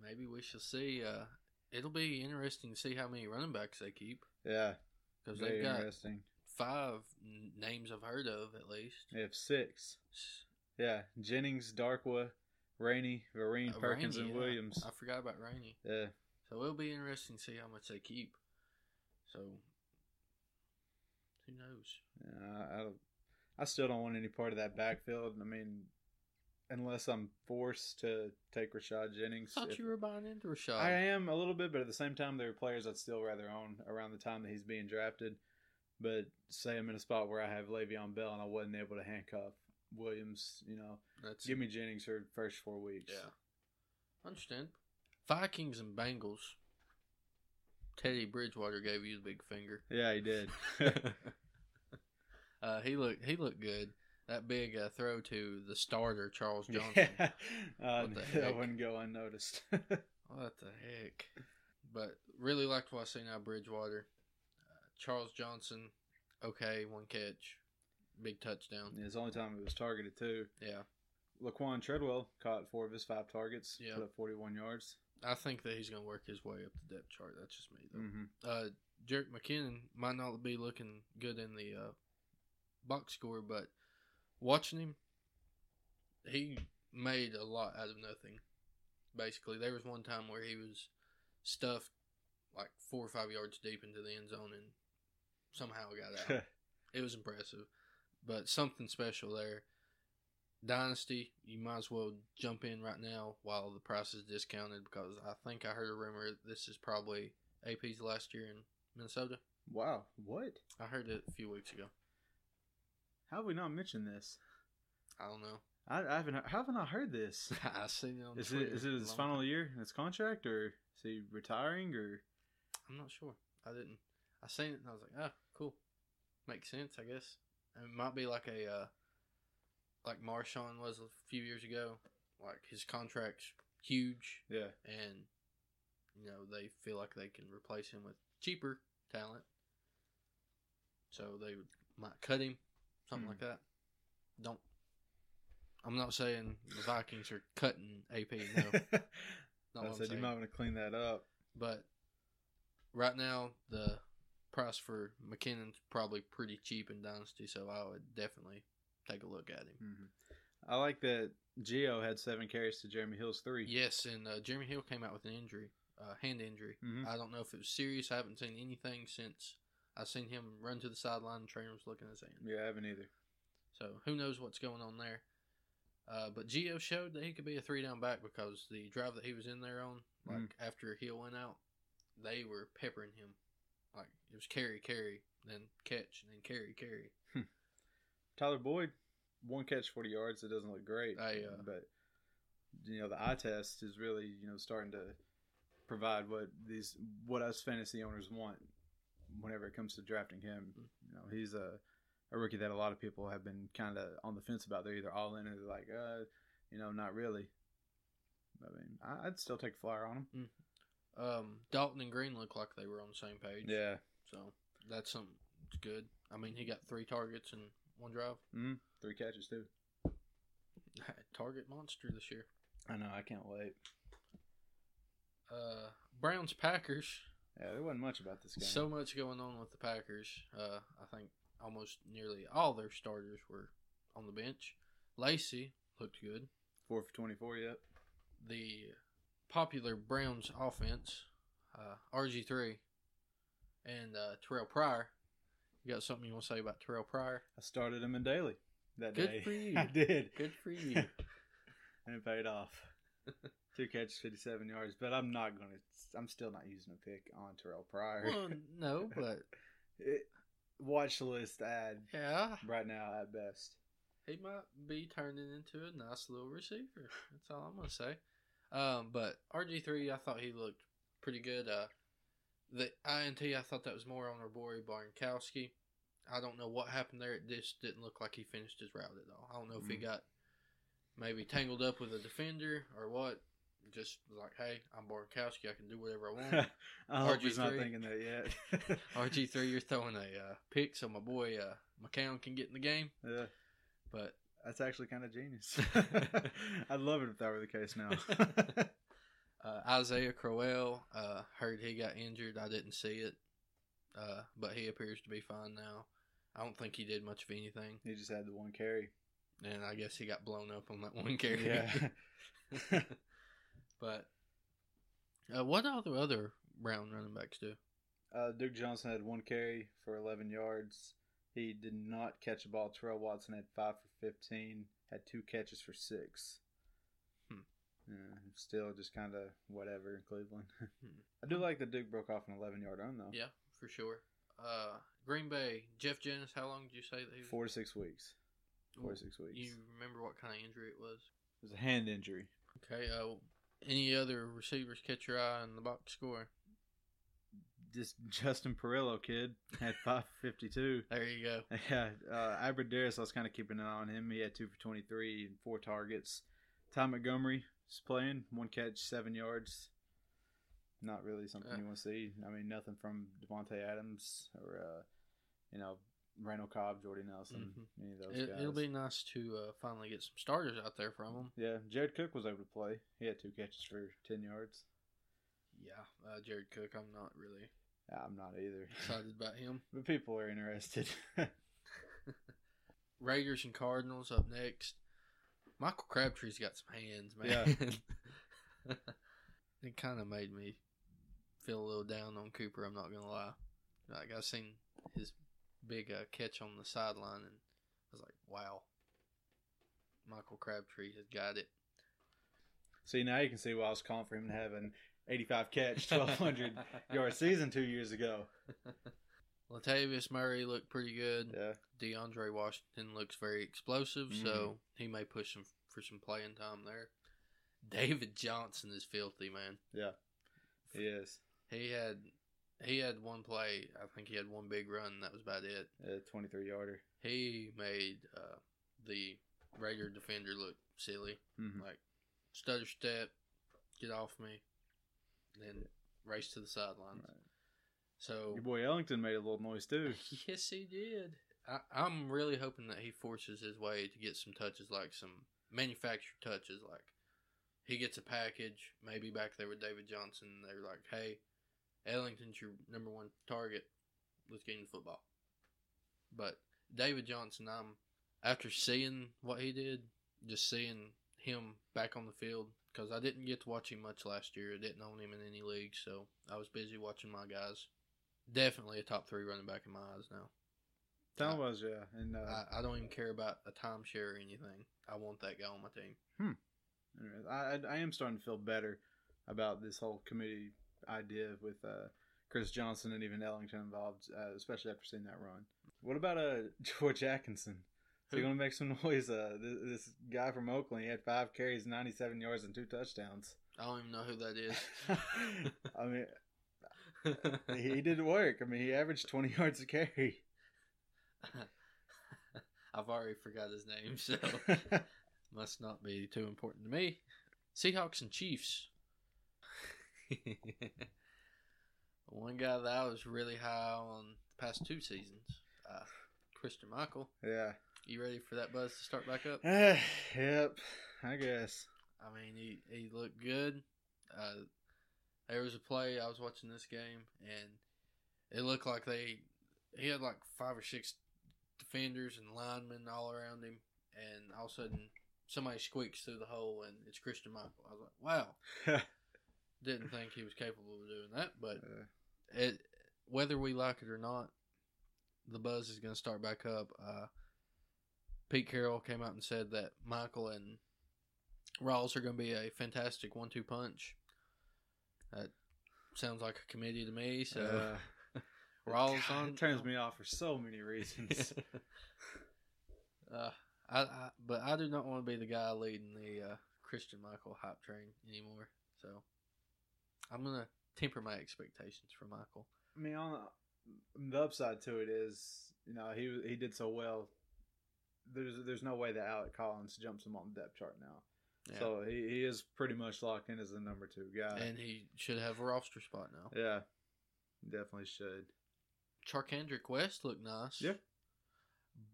Speaker 1: maybe we shall see. Uh, it'll be interesting to see how many running backs they keep
Speaker 2: Yeah,
Speaker 1: because they've got
Speaker 2: interesting.
Speaker 1: five n- names I've heard of at least.
Speaker 2: They have six. Yeah, Jennings, Darkwa, Rainey, Vereen,
Speaker 1: uh,
Speaker 2: Perkins,
Speaker 1: Rainey,
Speaker 2: and
Speaker 1: yeah.
Speaker 2: Williams.
Speaker 1: I forgot about Rainey.
Speaker 2: Yeah,
Speaker 1: So it'll be interesting to see how much they keep. So who knows?
Speaker 2: yeah I, I, don't- I still don't want any part of that backfield. I mean, unless I'm forced to take Rashad Jennings.
Speaker 1: I thought
Speaker 2: If-
Speaker 1: you were buying into Rashad.
Speaker 2: I am a little bit, but at the same time, there are players I'd still rather own around the time that he's being drafted. But say I'm in a spot where I have Le'Veon Bell and I wasn't able to handcuff Williams, you know,
Speaker 1: That's
Speaker 2: give me Jennings for first four weeks.
Speaker 1: yeah. Understand. Vikings and Bengals. Teddy Bridgewater gave you the big finger.
Speaker 2: Yeah, he did.
Speaker 1: uh, he looked he looked good. That big uh, throw to the starter Charles Johnson.
Speaker 2: yeah. Uh, that wouldn't go unnoticed.
Speaker 1: What the heck? But really liked what I seen out Bridgewater. Uh, Charles Johnson, okay, one catch, big touchdown.
Speaker 2: It's the only time he was targeted, too.
Speaker 1: Yeah,
Speaker 2: Laquon Treadwell caught four of his five targets,
Speaker 1: Yeah.
Speaker 2: put up 41 yards.
Speaker 1: I think that he's gonna work his way up the depth chart. That's just me though.
Speaker 2: hmm
Speaker 1: Uh, Jerick McKinnon might not be looking good in the uh, box score, but watching him, he made a lot out of nothing. Basically, there was one time where he was stuffed like four or five yards deep into the end zone and somehow got out. it was impressive, but something special there. Dynasty, you might as well jump in right now while the price is discounted because I think I heard a rumor this is probably AP's last year in Minnesota.
Speaker 2: wow. What?
Speaker 1: I heard it a few weeks ago.
Speaker 2: How have we not mentioned this?
Speaker 1: I don't know.
Speaker 2: I, I haven't. How haven't I heard this?
Speaker 1: I seen it on
Speaker 2: Is it
Speaker 1: Twitter
Speaker 2: is it his final
Speaker 1: time.
Speaker 2: year in his contract, or is he retiring, or
Speaker 1: I'm not sure. I didn't. I seen it and I was like, ah, cool. Makes sense, I guess. And it might be like a uh, like Marshawn was a few years ago. like his contract's huge,
Speaker 2: Yeah.
Speaker 1: and you know they feel like they can replace him with cheaper talent, so they might cut him, something
Speaker 2: Hmm.
Speaker 1: like that. Don't. I'm not saying the Vikings are cutting AP. No, not
Speaker 2: I said you might want to clean that up.
Speaker 1: But right now, the price for McKinnon's probably pretty cheap in Dynasty, so I would definitely take a look at him.
Speaker 2: hmm I like that Gio had seven carries to Jeremy Hill's three.
Speaker 1: Yes, and uh, Jeremy Hill came out with an injury, uh, hand injury.
Speaker 2: Mhm.
Speaker 1: I don't know if it was serious. I haven't seen anything since I seen him run to the sideline. and trainer was looking at his hand.
Speaker 2: Yeah, I haven't either.
Speaker 1: So who knows what's going on there. Uh, but Gio showed that he could be a three down back because the drive that he was in there on, like
Speaker 2: Mhm.
Speaker 1: after Hill went out, they were peppering him. Like it was carry, carry, then catch, and then carry, carry.
Speaker 2: Tyler Boyd, one catch, forty yards. It doesn't look great,
Speaker 1: I, uh,
Speaker 2: but you know the eye test is really you know starting to provide what these what us fantasy owners want whenever it comes to drafting him.
Speaker 1: Mm.
Speaker 2: You know he's a a rookie that a lot of people have been kind of on the fence about. They're either all in or they're like, uh, you know, not really. I mean, I'd still take a flyer on him.
Speaker 1: Um, Dalton and Green looked like they were on the same page.
Speaker 2: Yeah,
Speaker 1: So that's something that's good. I mean, he got three targets in one drive.
Speaker 2: mm three catches too.
Speaker 1: Target monster this year.
Speaker 2: I know. I can't wait.
Speaker 1: Uh, Browns Packers.
Speaker 2: Yeah, there wasn't much about this game.
Speaker 1: So much going on with the Packers. Uh, I think almost nearly all their starters were on the bench. Lacy looked good.
Speaker 2: four for twenty four. Yep.
Speaker 1: The popular Browns offense, uh, RG3 and uh, Terrelle Pryor. You got something you want to say about Terrelle Pryor?
Speaker 2: I started him in daily that
Speaker 1: Good
Speaker 2: day.
Speaker 1: for you.
Speaker 2: I did.
Speaker 1: Good for you.
Speaker 2: and it paid off. Two catches, fifty-seven yards. But I'm not gonna. I'm still not using a pick on Terrelle Pryor.
Speaker 1: well, no, but
Speaker 2: It, watch list ad
Speaker 1: yeah,
Speaker 2: right now at best.
Speaker 1: he might be turning into a nice little receiver. That's all I'm gonna say. Um, but RG three, I thought he looked pretty good. Uh, the INT, I thought that was more on boy Barnkowski. I don't know what happened there. It just didn't look like he finished his route at all. I don't know if he
Speaker 2: Mm.
Speaker 1: got maybe tangled up with a defender or what. Just like, hey, I'm Barnkowski. I can do whatever I want.
Speaker 2: I hope he's not thinking that yet.
Speaker 1: RG three, you're throwing a uh, pick so my boy uh, McCown can get in the game.
Speaker 2: yeah,
Speaker 1: But
Speaker 2: that's actually kind of genius. I'd love it if that were the case now.
Speaker 1: Uh, Isaiah Crowell, uh, heard he got injured. I didn't see it, uh, but he appears to be fine now. I don't think he did much of anything,
Speaker 2: he just had the one carry.
Speaker 1: and I guess he got blown up on that one carry.
Speaker 2: Yeah.
Speaker 1: But uh, what all the other Brown running backs do?
Speaker 2: Uh, Duke Johnson had one carry for 11 yards. He did not catch a ball. Terrell Watson had five for 15. Had two catches for six.
Speaker 1: Hmm.
Speaker 2: Yeah, still just kind of whatever in Cleveland.
Speaker 1: Hmm.
Speaker 2: I do like that Duke broke off an 11 yard run though.
Speaker 1: Yeah, for sure. Uh, Green Bay, Jeff Janis. How long did you say that he was?
Speaker 2: Four to six weeks. Four to six weeks.
Speaker 1: You remember what kind of injury it was?
Speaker 2: It was a hand injury.
Speaker 1: Okay. Uh, any other receivers catch your eye in the box score?
Speaker 2: Just Justin Perillo kid had 552.
Speaker 1: There you go.
Speaker 2: Yeah, uh, Abbrederis, I was kind of keeping an eye on him. He had two for 23 and four targets. Ty Montgomery is playing, one catch, seven yards. Not really something
Speaker 1: Yeah.
Speaker 2: you want to see. I mean, nothing from Davante Adams or, uh, you know, Randall Cobb, Jordy Nelson,
Speaker 1: Mhm.
Speaker 2: any of those
Speaker 1: It,
Speaker 2: guys.
Speaker 1: it'll be nice to uh, finally get some starters out there from them.
Speaker 2: Yeah, Jared Cook was able to play. He had two catches for 10 yards.
Speaker 1: Yeah, uh, Jared Cook. I'm not really
Speaker 2: I'm not either.
Speaker 1: excited about him.
Speaker 2: but people are interested.
Speaker 1: Raiders and Cardinals up next. Michael Crabtree's got some hands, man. Yeah. it kind of made me feel a little down on Cooper. I'm not gonna lie. Like I've seen his big uh, catch on the sideline, and I was like, "Wow, Michael Crabtree has got it."
Speaker 2: See, now you can see why I was calling for him to have an 85 catch, 1,200 yard season two years ago.
Speaker 1: Latavius Murray looked pretty good.
Speaker 2: Yeah.
Speaker 1: DeAndre Washington looks very explosive,
Speaker 2: Mhm.
Speaker 1: so he may push some for some playing time there. David Johnson is filthy, man.
Speaker 2: Yeah. He is.
Speaker 1: He had he had one play. I think he had one big run. That was about it.
Speaker 2: A 23 yarder.
Speaker 1: He made uh, the Raider defender look silly.
Speaker 2: Mhm.
Speaker 1: Like stutter step, get off me, then race to the sidelines.
Speaker 2: Right.
Speaker 1: So
Speaker 2: Your boy Ellington made a little noise too.
Speaker 1: yes, he did. I, I'm really hoping that he forces his way to get some touches, like some manufactured touches, like he gets a package, maybe back there with David Johnson. They're like, "Hey, Ellington's your number one target. Let's get him football." But David Johnson, I'm after seeing what he did, just seeing him back on the field because I didn't get to watch him much last year. I didn't own him in any leagues, so I was busy watching my guys. Definitely a top three running back in my eyes now.
Speaker 2: Talent was yeah, and uh,
Speaker 1: I, I don't even care about a timeshare or anything. I want that guy on my team.
Speaker 2: I, I I am starting to feel better about this whole committee idea with uh, Chris Johnson and even Ellington involved, uh, especially after seeing that run. What about uh George Atkinson? Is he
Speaker 1: Who?
Speaker 2: going to make some noise? Uh, this, this guy from Oakland, he had five carries, ninety-seven yards, and two touchdowns.
Speaker 1: I don't even know who that is.
Speaker 2: I mean, he, did work. I mean, he averaged twenty yards a carry.
Speaker 1: I've already forgot his name, so must not be too important to me. Seahawks and Chiefs. One guy that I was really high on the past two seasons, uh, Christine Michael.
Speaker 2: yeah.
Speaker 1: You ready for that buzz to start back up?
Speaker 2: yep. I guess.
Speaker 1: I mean, he, he looked good. Uh, there was a play I was watching this game, and it looked like they he had like five or six defenders and linemen all around him, and all of a sudden somebody squeaks through the hole, and it's Christine Michael. I was like, wow, didn't think he was capable of doing that, but
Speaker 2: Uh,
Speaker 1: it whether we like it or not, the buzz is going to start back up. Uh, Pete Carroll came out and said that Michael and Rawls are going to be a fantastic one-two punch. That sounds like a committee to me. So
Speaker 2: uh,
Speaker 1: Rawls
Speaker 2: God,
Speaker 1: on
Speaker 2: it turns me off for so many reasons.
Speaker 1: uh, I, I but I do not want to be the guy leading the uh, Christine Michael hype train anymore. So I'm gonna temper my expectations for Michael.
Speaker 2: I mean, on the, the upside to it is, you know, he he did so well. There's there's no way that Alex Collins jumps him on the depth chart now.
Speaker 1: Yeah.
Speaker 2: So he, he is pretty much locked in as the number two guy.
Speaker 1: and he should have a roster spot now.
Speaker 2: yeah, definitely should.
Speaker 1: Charcandrick West looked nice.
Speaker 2: Yeah.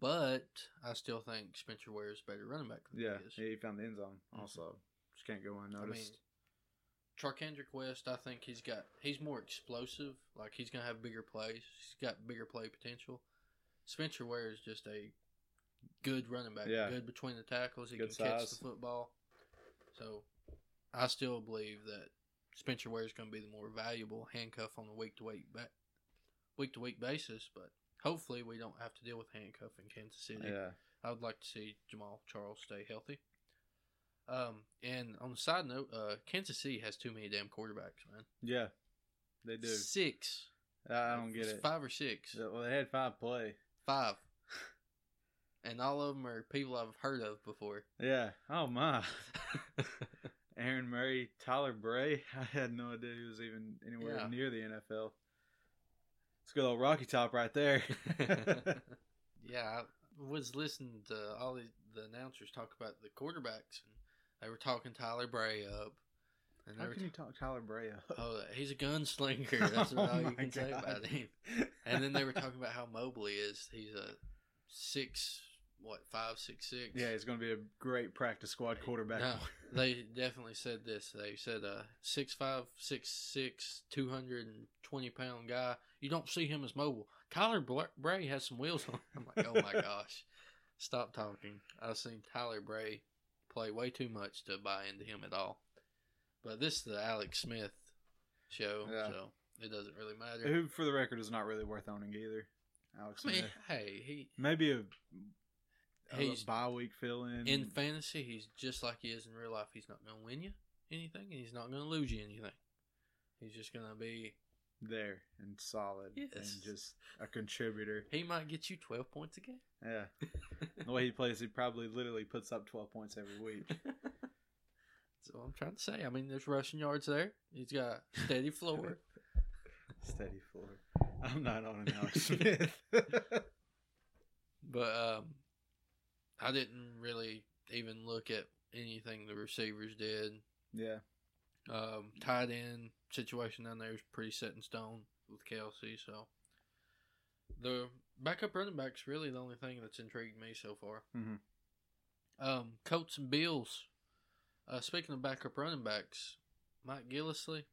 Speaker 1: But I still think Spencer Ware is a better running back than
Speaker 2: Yeah,
Speaker 1: he is.
Speaker 2: he found the end zone. Also, mm-hmm. just can't go
Speaker 1: I mean,
Speaker 2: unnoticed.
Speaker 1: Charcandrick West, I think he's got he's more explosive. Like he's gonna have bigger plays. He's got bigger play potential. Spencer Ware is just a good running back.
Speaker 2: Yeah.
Speaker 1: Good between the tackles. He
Speaker 2: Good
Speaker 1: can catch
Speaker 2: size.
Speaker 1: the football. So I still believe that Spencer Ware is going to be the more valuable handcuff on a week to week ba- week to week basis. But hopefully we don't have to deal with handcuff in Kansas City.
Speaker 2: yeah,
Speaker 1: I would like to see Jamaal Charles stay healthy. Um, and on the side note, uh, Kansas City has too many damn quarterbacks, man.
Speaker 2: yeah, they do.
Speaker 1: Six.
Speaker 2: I don't get it.
Speaker 1: Five or six.
Speaker 2: Well, they had five play.
Speaker 1: Five. And all of them are people I've heard of before.
Speaker 2: Yeah. Oh my. Aaron Murray, Tyler Bray. I had no idea he was even anywhere
Speaker 1: Yeah.
Speaker 2: near the NFL. It's a good old Rocky Top right there.
Speaker 1: yeah, I was listening to all the, the announcers talk about the quarterbacks, and they were talking Tyler Bray up. And they
Speaker 2: How
Speaker 1: were
Speaker 2: can you talk Tyler Bray up?
Speaker 1: oh, uh, he's a gunslinger. That's
Speaker 2: Oh
Speaker 1: all you oh
Speaker 2: my
Speaker 1: can say about him. And then they were talking about how mobile he is. He's a six, what, five, six, six.
Speaker 2: Yeah, he's going to be a great practice squad quarterback.
Speaker 1: No, they definitely said this. They said a six five, six six, two hundred and twenty pound guy. You don't see him as mobile. Tyler Bray has some wheels on. Him. I'm like, oh my gosh, stop talking. I've seen Tyler Bray play way too much to buy into him at all. But this is the Alex Smith show,
Speaker 2: Yeah.
Speaker 1: so it doesn't really matter.
Speaker 2: Who, for the record, is not really worth owning either. Alex
Speaker 1: I mean,
Speaker 2: Smith.
Speaker 1: hey, he
Speaker 2: Maybe a, a
Speaker 1: He's-
Speaker 2: bye week fill in.
Speaker 1: in fantasy, he's just like he is in real life. He's not going to win you anything, and he's not going to lose you anything. He's just going to be
Speaker 2: there and solid
Speaker 1: Yes.
Speaker 2: and just a contributor.
Speaker 1: He might get you 12 points a game.
Speaker 2: Yeah. the way he plays, he probably literally puts up 12 points every week.
Speaker 1: That's what I'm trying to say. I mean, there's rushing yards there. He's got steady floor.
Speaker 2: Steady floor. I'm not on an Alex Smith.
Speaker 1: but um, I didn't really even look at anything the receivers did.
Speaker 2: Yeah.
Speaker 1: Um, tight end situation down there is pretty set in stone with Kelce. So the backup running back's really the only thing that's intrigued me so far.
Speaker 2: hmm
Speaker 1: Um, Colts and Bills. Uh, speaking of backup running backs, Mike Gillislee,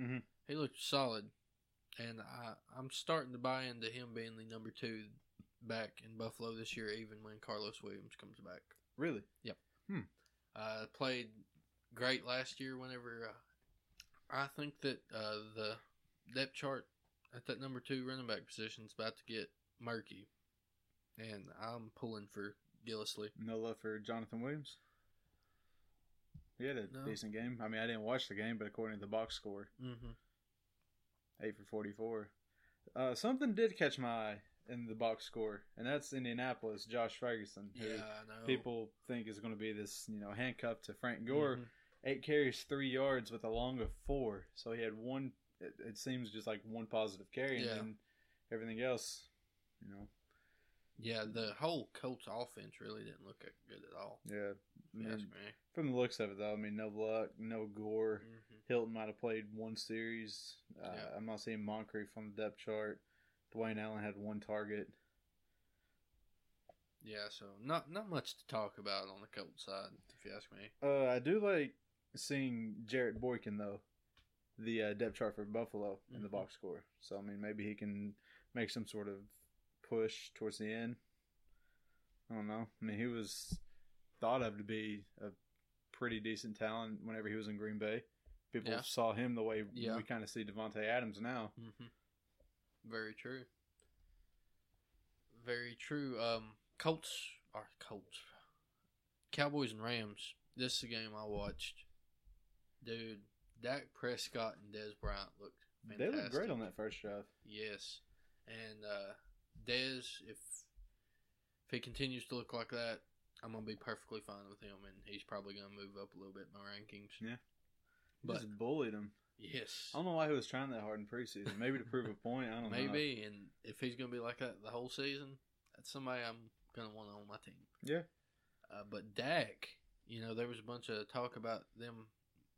Speaker 2: Mhm.
Speaker 1: he looked solid, and I I'm starting to buy into him being the number two back in Buffalo this year, even when Karlos Williams comes back.
Speaker 2: Really?
Speaker 1: yep Uh, played great last year. Whenever uh, I think that uh, the depth chart at that number two running back position is about to get murky, and I'm pulling for Gillislee.
Speaker 2: No love for Jonathan Williams. He had a
Speaker 1: No.
Speaker 2: decent game. I mean, I didn't watch the game, but according to the box score,
Speaker 1: Mm-hmm.
Speaker 2: eight for forty-four. Uh, something did catch my eye in the box score, and that's Indianapolis. Josh Ferguson, who
Speaker 1: Yeah, I know.
Speaker 2: people think is going to be this, you know, handcuff to Frank Gore.
Speaker 1: Mhm.
Speaker 2: Eight carries, three yards with a long of four. So he had one. It, it seems just like one positive carry, and
Speaker 1: Yeah.
Speaker 2: then everything else, you know.
Speaker 1: Yeah, the whole Colts offense really didn't look good at all.
Speaker 2: Yeah. I
Speaker 1: if you
Speaker 2: mean,
Speaker 1: ask me.
Speaker 2: from the looks of it, though, I mean, no luck, no Gore.
Speaker 1: Mhm.
Speaker 2: Hilton might have played one series. Uh,
Speaker 1: Yeah.
Speaker 2: I'm not seeing Moncrief on the depth chart. Dwayne Allen had one target.
Speaker 1: Yeah, so not not much to talk about on the Colts side, if you ask me.
Speaker 2: Uh, I do like seeing Jarrett Boykin though, the uh, depth chart for Buffalo in the
Speaker 1: Mhm.
Speaker 2: box score. So I mean, maybe he can make some sort of push towards the end. I don't know. I mean, he was thought of to be a pretty decent talent whenever he was in Green Bay. People
Speaker 1: Yeah.
Speaker 2: saw him the way
Speaker 1: Yeah.
Speaker 2: we kind of see Davante Adams now.
Speaker 1: hmm Very true. Very true. Um, Colts are Colts. Cowboys and Rams. This is a game I watched. Dude, Dak Prescott and Dez Bryant looked fantastic.
Speaker 2: They looked great on that first drive.
Speaker 1: Yes, and uh, Dez, if if he continues to look like that, I'm gonna be perfectly fine with him, and he's probably gonna move up a little bit in my rankings.
Speaker 2: Yeah. He
Speaker 1: but
Speaker 2: just bullied him.
Speaker 1: yes,
Speaker 2: I don't know why he was trying that hard in preseason. Maybe to prove a point. I don't know.
Speaker 1: maybe, and if he's gonna be like that the whole season, that's somebody I'm gonna want on my team.
Speaker 2: Yeah.
Speaker 1: Uh, but Dak, you know, there was a bunch of talk about them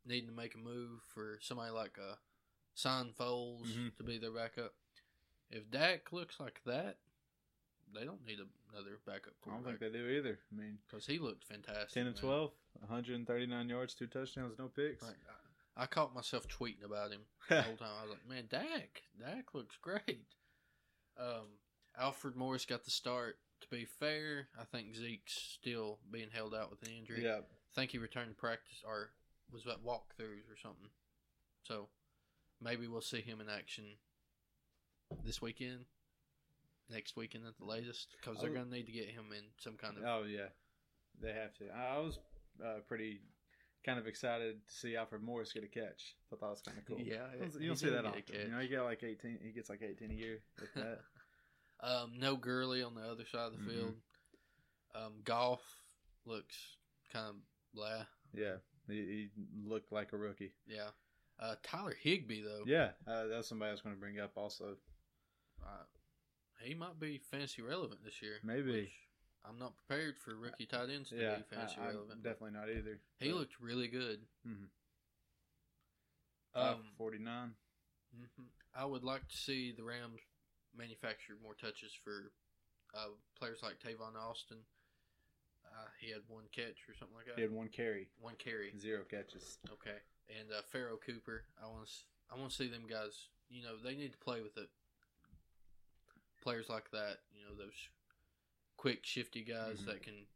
Speaker 1: needing to make a move for somebody like uh, Sign Foles
Speaker 2: Mhm.
Speaker 1: to be their backup. If Dak looks like that, they don't need another backup
Speaker 2: I don't think they do either. I mean,
Speaker 1: because he looked fantastic.
Speaker 2: 10 and
Speaker 1: man.
Speaker 2: 12, 139 yards, two touchdowns, no picks.
Speaker 1: Like, I, I caught myself tweeting about him the whole time. I was like, man, Dak, Dak looks great. Um, Alfred Morris got the start. To be fair, I think Zeke's still being held out with an injury.
Speaker 2: yeah.
Speaker 1: I think he returned to practice or was that walkthroughs or something. So maybe we'll see him in action this weekend, next weekend at the latest, because they're going to need to get him in some kind of.
Speaker 2: Oh, yeah. They have to. I was uh, pretty kind of excited to see Alfred Morris get a catch. I Thought that was kind of cool.
Speaker 1: Yeah,
Speaker 2: You don't- see that often. You know, you get like 18, he gets like 18 a year with that.
Speaker 1: Um, no Gurley on the other side of the
Speaker 2: Mhm.
Speaker 1: field. Um, Goff looks kind of blah.
Speaker 2: yeah. He, he looked like a rookie.
Speaker 1: Yeah. Uh, Tyler Higbee though.
Speaker 2: Yeah. Uh, that's somebody I was going to bring up also.
Speaker 1: Uh, he might be fantasy relevant this year.
Speaker 2: Maybe.
Speaker 1: I'm not prepared for rookie tight ends to
Speaker 2: Yeah.
Speaker 1: be fantasy
Speaker 2: I,
Speaker 1: relevant.
Speaker 2: definitely not either.
Speaker 1: He
Speaker 2: But,
Speaker 1: looked really good.
Speaker 2: mhm. Five
Speaker 1: Um,
Speaker 2: for 49.
Speaker 1: hmm I would like to see the Rams manufacture more touches for uh, players like Tavon Austin. Uh, he had one catch or something like that.
Speaker 2: He had one carry,
Speaker 1: One carry.
Speaker 2: zero catches.
Speaker 1: Okay. And uh, Pharoh Cooper. I want to. I want to see them guys. You know, they need to play with it. Players like that. You know, those quick, shifty guys
Speaker 2: Mhm.
Speaker 1: that can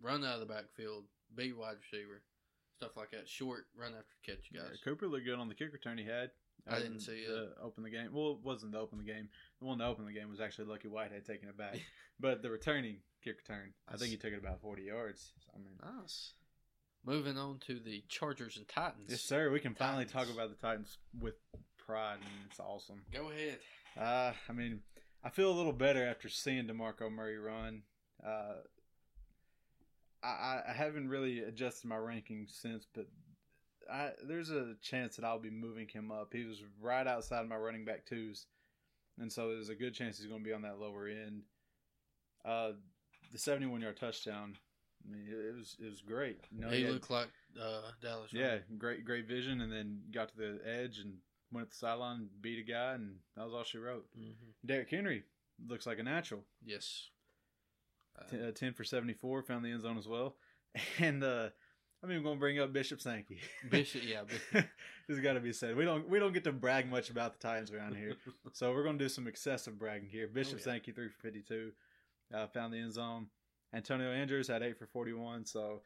Speaker 1: run out of the backfield, be wide receiver, stuff like that. Short, run after catch
Speaker 2: Yeah,
Speaker 1: guys.
Speaker 2: Cooper looked good on the kick return he had.
Speaker 1: I didn't see it.
Speaker 2: Open the game. Well, it wasn't the open the game. The one to open the game was actually Lucky Whitehead taking it back. but the returning kick return, I think he took it about 40 yards. I mean,
Speaker 1: Nice. Moving on to the Chargers and Titans.
Speaker 2: yes, sir. We can finally talk about the Titans with pride, and it's awesome.
Speaker 1: Go ahead.
Speaker 2: Uh, I mean, I feel a little better after seeing DeMarco Murray run. Uh, I, I- I haven't really adjusted my ranking since, but I, there's a chance that I'll be moving him up. He was right outside of my running back twos, and so there's a good chance he's going to be on that lower end. Uh, the 71 yard touchdown I mean, it, was it was great. You know,
Speaker 1: he
Speaker 2: had-
Speaker 1: looked like uh, Dallas.
Speaker 2: yeah,
Speaker 1: Rucker.
Speaker 2: great great vision, and then got to the edge and went up the sideline, beat a guy, and that was all she wrote.
Speaker 1: Mhm.
Speaker 2: Derrick Henry looks like a natural.
Speaker 1: Yes. Uh,
Speaker 2: T- uh, 10 for 74, found the end zone as well. And uh I'm even going to bring up Bishop Sankey.
Speaker 1: Bishop, yeah.
Speaker 2: This has got to be said. We don't we don't get to brag much about the Titans around here. so we're going to do some excessive bragging here. Bishop
Speaker 1: Oh, yeah.
Speaker 2: Sankey 3 for 52, uh, found the end zone. Antonio Andrews had 8 for 41, so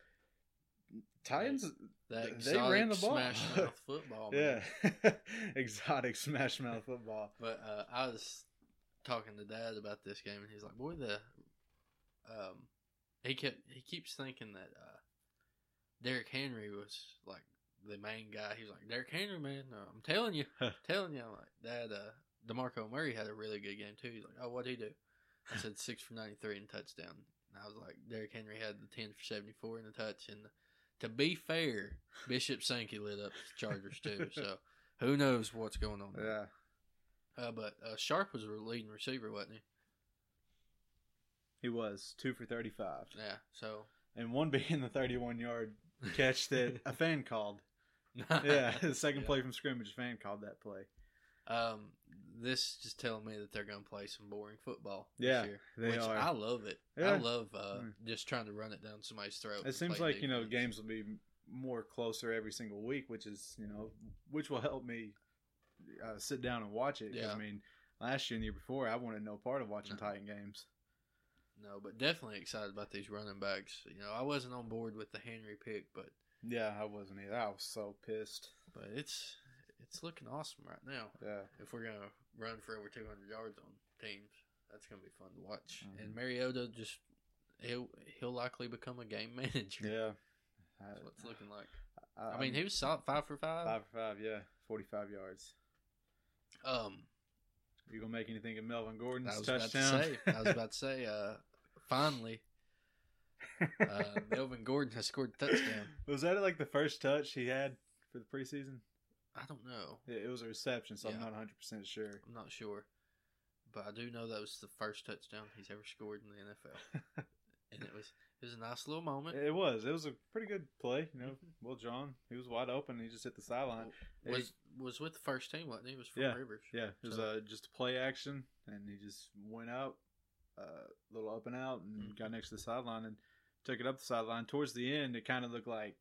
Speaker 2: Titans
Speaker 1: that
Speaker 2: they ran the ball.
Speaker 1: Smash mouth football.
Speaker 2: Yeah. Exotic smash mouth football.
Speaker 1: But uh, I was talking to Dad about this game, and he's like, "Boy, the um, he kept he keeps thinking that uh, Derrick Henry was like the main guy. He was like, Derrick Henry, man, uh, I'm telling you, telling you, I'm like, Dad, uh, Demarco Murray had a really good game too. He's like, Oh, what'd he do? I said six for ninety three and a touchdown. And I was like, Derrick Henry had the ten for seventy four and a touch. And to be fair, Bishop Sankey lit up the Chargers too. So who knows what's going on? there.
Speaker 2: Yeah.
Speaker 1: Uh, but uh, Sharpe was a leading receiver, wasn't he?
Speaker 2: He was 2 for 35.
Speaker 1: Yeah. So
Speaker 2: And one being the 31 yard catch that a fan called. Yeah, the second
Speaker 1: Yeah.
Speaker 2: play from scrimmage, a fan called that play.
Speaker 1: Um, this just telling me that they're going to play some boring football
Speaker 2: Yeah,
Speaker 1: this year,
Speaker 2: they
Speaker 1: which
Speaker 2: are.
Speaker 1: I love it.
Speaker 2: Yeah.
Speaker 1: I love uh,
Speaker 2: Mm.
Speaker 1: just trying to run it down somebody's throat.
Speaker 2: It seems like you know
Speaker 1: defense.
Speaker 2: games will be more closer every single week, which is you know which will help me uh, sit down and watch it.
Speaker 1: Yeah.
Speaker 2: I mean, last year and the year before, I wanted no part of watching
Speaker 1: No.
Speaker 2: Titan games.
Speaker 1: No, but definitely excited about these running backs. You know, I wasn't on board with the Henry pick, but
Speaker 2: Yeah, I wasn't either. I was so pissed.
Speaker 1: but it's it's looking awesome right now.
Speaker 2: Yeah,
Speaker 1: If we're gonna run for over 200 yards on teams, that's gonna be fun to watch.
Speaker 2: Mhm.
Speaker 1: And Mariota just he'll he'll likely become a game manager.
Speaker 2: yeah.
Speaker 1: That's what it's looking like.
Speaker 2: I,
Speaker 1: I mean, he was solid five for five.
Speaker 2: five for five. Yeah, forty-five yards.
Speaker 1: Um,
Speaker 2: You gonna make anything of Melvin Gordon's
Speaker 1: I was
Speaker 2: touchdown?
Speaker 1: about to say, I was about to say, uh, finally, uh, Melvin Gordon has scored a touchdown.
Speaker 2: was that like the first touch he had for the preseason?
Speaker 1: I don't know.
Speaker 2: It, it was a reception, so I'm not 100 percent sure.
Speaker 1: I'm not sure, but I do know that was the first touchdown he's ever scored in the NFL, and it was it was a nice little moment.
Speaker 2: It was. It was a pretty good play. You know,
Speaker 1: Mhm.
Speaker 2: well, John, he was wide open. He just hit the sideline.
Speaker 1: was was with the first team, wasn't he? It was from
Speaker 2: Yeah,
Speaker 1: Rivers.
Speaker 2: Yeah, it was
Speaker 1: So-
Speaker 2: uh, just a play action, and he just went out, a uh, little up and out, and
Speaker 1: Mhm.
Speaker 2: got next to the sideline and took it up the sideline. Towards the end, it kind of looked like,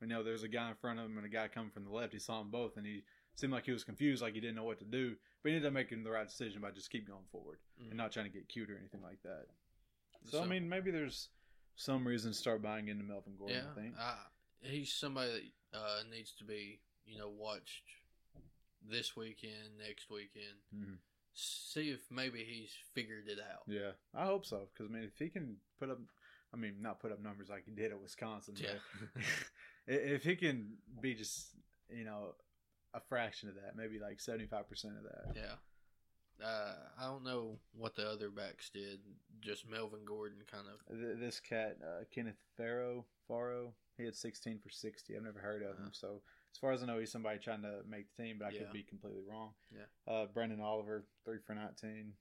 Speaker 2: you know, there was a guy in front of him and a guy coming from the left. He saw them both, and he seemed like he was confused, like he didn't know what to do. But he ended up making the right decision by just keep going forward
Speaker 1: Mhm.
Speaker 2: and not trying to get cute or anything like that. So, I mean, maybe there's some reason to start buying into Melvin Gordon.
Speaker 1: yeah,
Speaker 2: I think.
Speaker 1: I- he's somebody that uh, needs to be you know watched this weekend, next weekend.
Speaker 2: Mhm.
Speaker 1: See if maybe he's figured it out.
Speaker 2: Yeah, I hope so. Because I mean, if he can put up, I mean, not put up numbers like he did at Wisconsin, but
Speaker 1: Yeah.
Speaker 2: if he can be just you know a fraction of that, maybe like seventy five percent of that.
Speaker 1: Yeah. Uh, I don't know what the other backs did. Just Melvin Gordon kind of.
Speaker 2: This cat, uh, Kenneth Farrow, Farrow, he had sixteen for sixty. I've never heard of him,
Speaker 1: Uh-huh.
Speaker 2: so as far as I know, he's somebody trying to make the team, but I
Speaker 1: Yeah.
Speaker 2: could be completely wrong.
Speaker 1: Yeah.
Speaker 2: Uh, Branden Oliver, three for nineteen.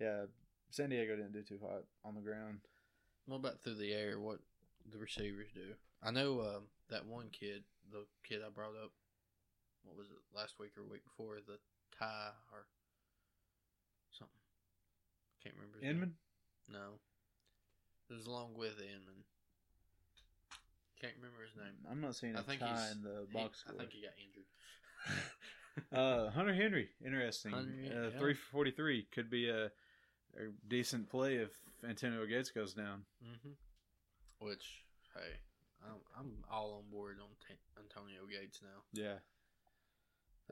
Speaker 2: Yeah, San Diego didn't do too hot on the ground.
Speaker 1: What about through the air? What the receivers do? I know um, that one kid, the kid I brought up. What was it last week or week before? The tie or something. Can't remember. his name. No. It was along with Inman. Can't remember his name.
Speaker 2: I'm not seeing
Speaker 1: I
Speaker 2: a
Speaker 1: think
Speaker 2: tie in the
Speaker 1: He-
Speaker 2: box
Speaker 1: I think he got injured.
Speaker 2: uh, Hunter Henry, interesting.
Speaker 1: Hunter,
Speaker 2: uh. Three for forty-three could be a, a decent play if Antonio Gates goes down.
Speaker 1: hmm Which, hey, I'm, I'm all on board on T- Antonio Gates now.
Speaker 2: Yeah.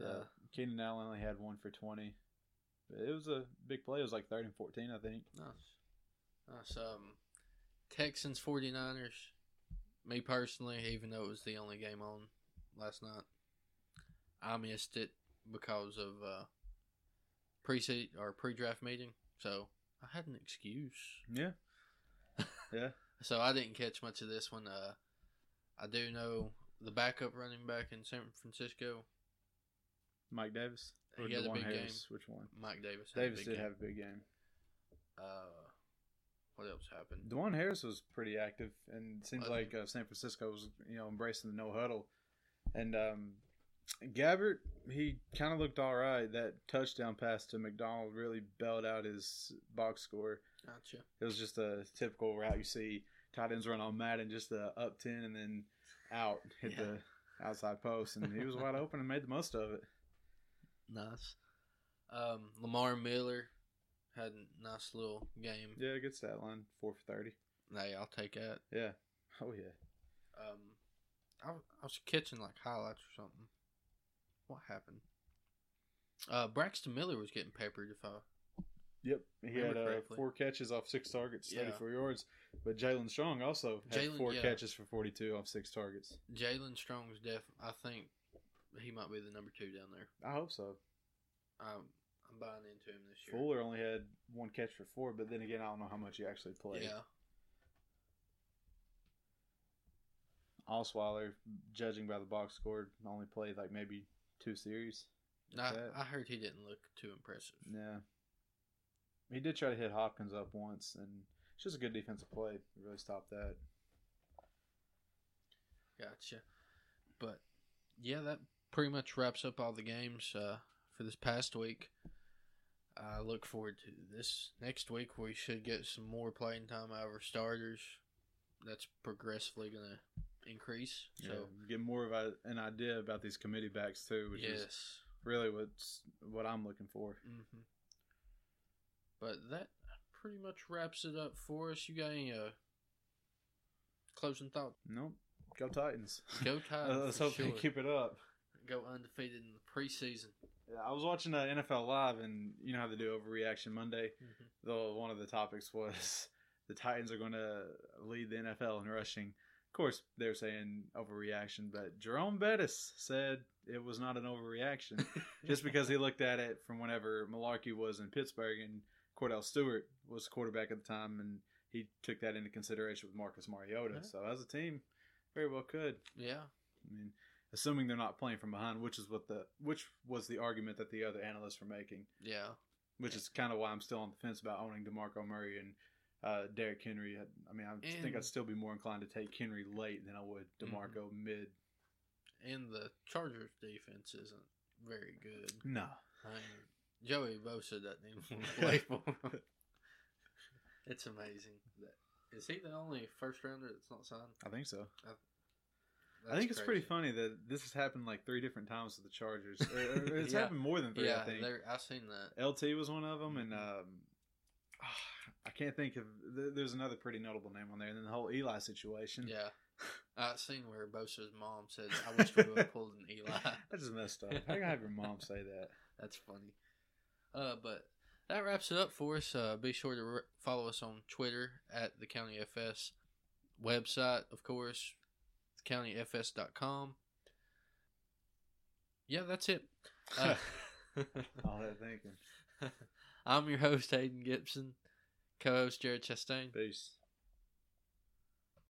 Speaker 2: Uh,
Speaker 1: Uh,
Speaker 2: Keenan Allen only had one for twenty. But it was a big play. It was like third and fourteen, I think.
Speaker 1: Nice. Nice. Um, Texans 49ers. Me personally, even though it was the only game on last night, I missed it because of uh, pre or pre draft meeting. So I had an excuse.
Speaker 2: Yeah. yeah.
Speaker 1: So I didn't catch much of this one. Uh, I do know the backup running back in San Francisco,
Speaker 2: Mike Davis. Or
Speaker 1: He had a
Speaker 2: DuJuan
Speaker 1: big
Speaker 2: Harris. Which one?
Speaker 1: Mike Davis. had a
Speaker 2: Davis
Speaker 1: big
Speaker 2: did
Speaker 1: game.
Speaker 2: have a big game.
Speaker 1: Uh, what else happened?
Speaker 2: DuJuan Harris was pretty active, and it seems like uh, San Francisco was you know embracing the no huddle, and um, Gabbert he kind of looked all right. That touchdown pass to McDonald really bailed out his box score.
Speaker 1: Gotcha.
Speaker 2: It was just a typical route you see tight ends run on Madden, just a up ten and then out hit
Speaker 1: Yeah.
Speaker 2: the outside post, and he was wide open and made the most of it.
Speaker 1: Nice. Um, Lamar Miller had a nice little game.
Speaker 2: Yeah, good stat line, four for thirty.
Speaker 1: Hey, I'll take that.
Speaker 2: Yeah, oh yeah.
Speaker 1: Um, I, I was catching like highlights or something. What happened? Uh, Braxton Miller was getting peppered. If I
Speaker 2: Yep, he had uh, four catches off six targets,
Speaker 1: Yeah.
Speaker 2: 34 yards. But Jaelen Strong also had
Speaker 1: Jalen-
Speaker 2: four
Speaker 1: yeah.
Speaker 2: catches for 42 off six targets.
Speaker 1: Jaelen Strong's def, I think he might be the number two down there.
Speaker 2: I hope so.
Speaker 1: I'm I'm buying into him this year.
Speaker 2: Fuller only had one catch for four, but then again, I don't know how much he actually played.
Speaker 1: Yeah,
Speaker 2: Osweiler, judging by the box score, only played like maybe two series.
Speaker 1: I. I heard he didn't look too impressive.
Speaker 2: Yeah. He did try to hit Hopkins up once, and it's just a good defensive play. He really stopped that.
Speaker 1: Gotcha. But yeah, that pretty much wraps up all the games uh, for this past week. I look forward to this next week. We should get some more playing time out of our starters. That's progressively going to increase. So
Speaker 2: So get more of a, an idea about these committee backs too, which is
Speaker 1: yes.
Speaker 2: really what's what I'm looking for.
Speaker 1: hmm But that pretty much wraps it up for us. You got any uh, closing thoughts?
Speaker 2: Nope. Go Titans.
Speaker 1: Go Titans.
Speaker 2: Let's hope they
Speaker 1: sure.
Speaker 2: keep it up.
Speaker 1: Go undefeated in the preseason.
Speaker 2: Yeah, I was watching uh, NFL Live, and you know how they do Overreaction Monday.
Speaker 1: Mhm.
Speaker 2: Though one of the topics was the Titans are going to lead the NFL in rushing. Of course, they're saying overreaction, but Jerome Bettis said it was not an overreaction just because he looked at it from whenever Mularkey was in Pittsburgh and Kordell Stewart was quarterback at the time, and he took that into consideration with Marcus Mariota.
Speaker 1: Yeah.
Speaker 2: So as a team, very well could.
Speaker 1: Yeah.
Speaker 2: I mean, assuming they're not playing from behind, which is what the which was the argument that the other analysts were making,
Speaker 1: Yeah.
Speaker 2: which is kind of why I'm still on the fence about owning Demarco Murray and uh, Derrick Henry. I, mean, I think I'd still be more inclined to take Henry late than I would Demarco mid.
Speaker 1: And the Chargers defense isn't very good.
Speaker 2: No,
Speaker 1: I mean, Joey Bosa doesn't even play for 'em. It's amazing. That, is he the only first rounder that's not signed?
Speaker 2: I think so. I
Speaker 1: That's
Speaker 2: think it's pretty funny that this has happened like three different times with the Chargers. Or- or it's
Speaker 1: Yeah.
Speaker 2: happened more than three,
Speaker 1: Yeah,
Speaker 2: I think.
Speaker 1: there- I seen that.
Speaker 2: LT was one of them, and
Speaker 1: Mhm.
Speaker 2: um, I can't think of. There's another pretty notable name on there, and then the whole Eli situation.
Speaker 1: Yeah, I've seen where Bosa's mom said, "I wish we would have pulled an Eli."
Speaker 2: I just messed up. How can I have your mom say that?
Speaker 1: That's funny. Uh, but that wraps it up for us. Uh, be sure to re- follow us on Twitter at the County FS website, of course, countyfs.com. Yeah, that's it. Uh,
Speaker 2: All that thinking.
Speaker 1: I'm your host, Hayden Gibson, co host Jared Chastain.
Speaker 2: Peace.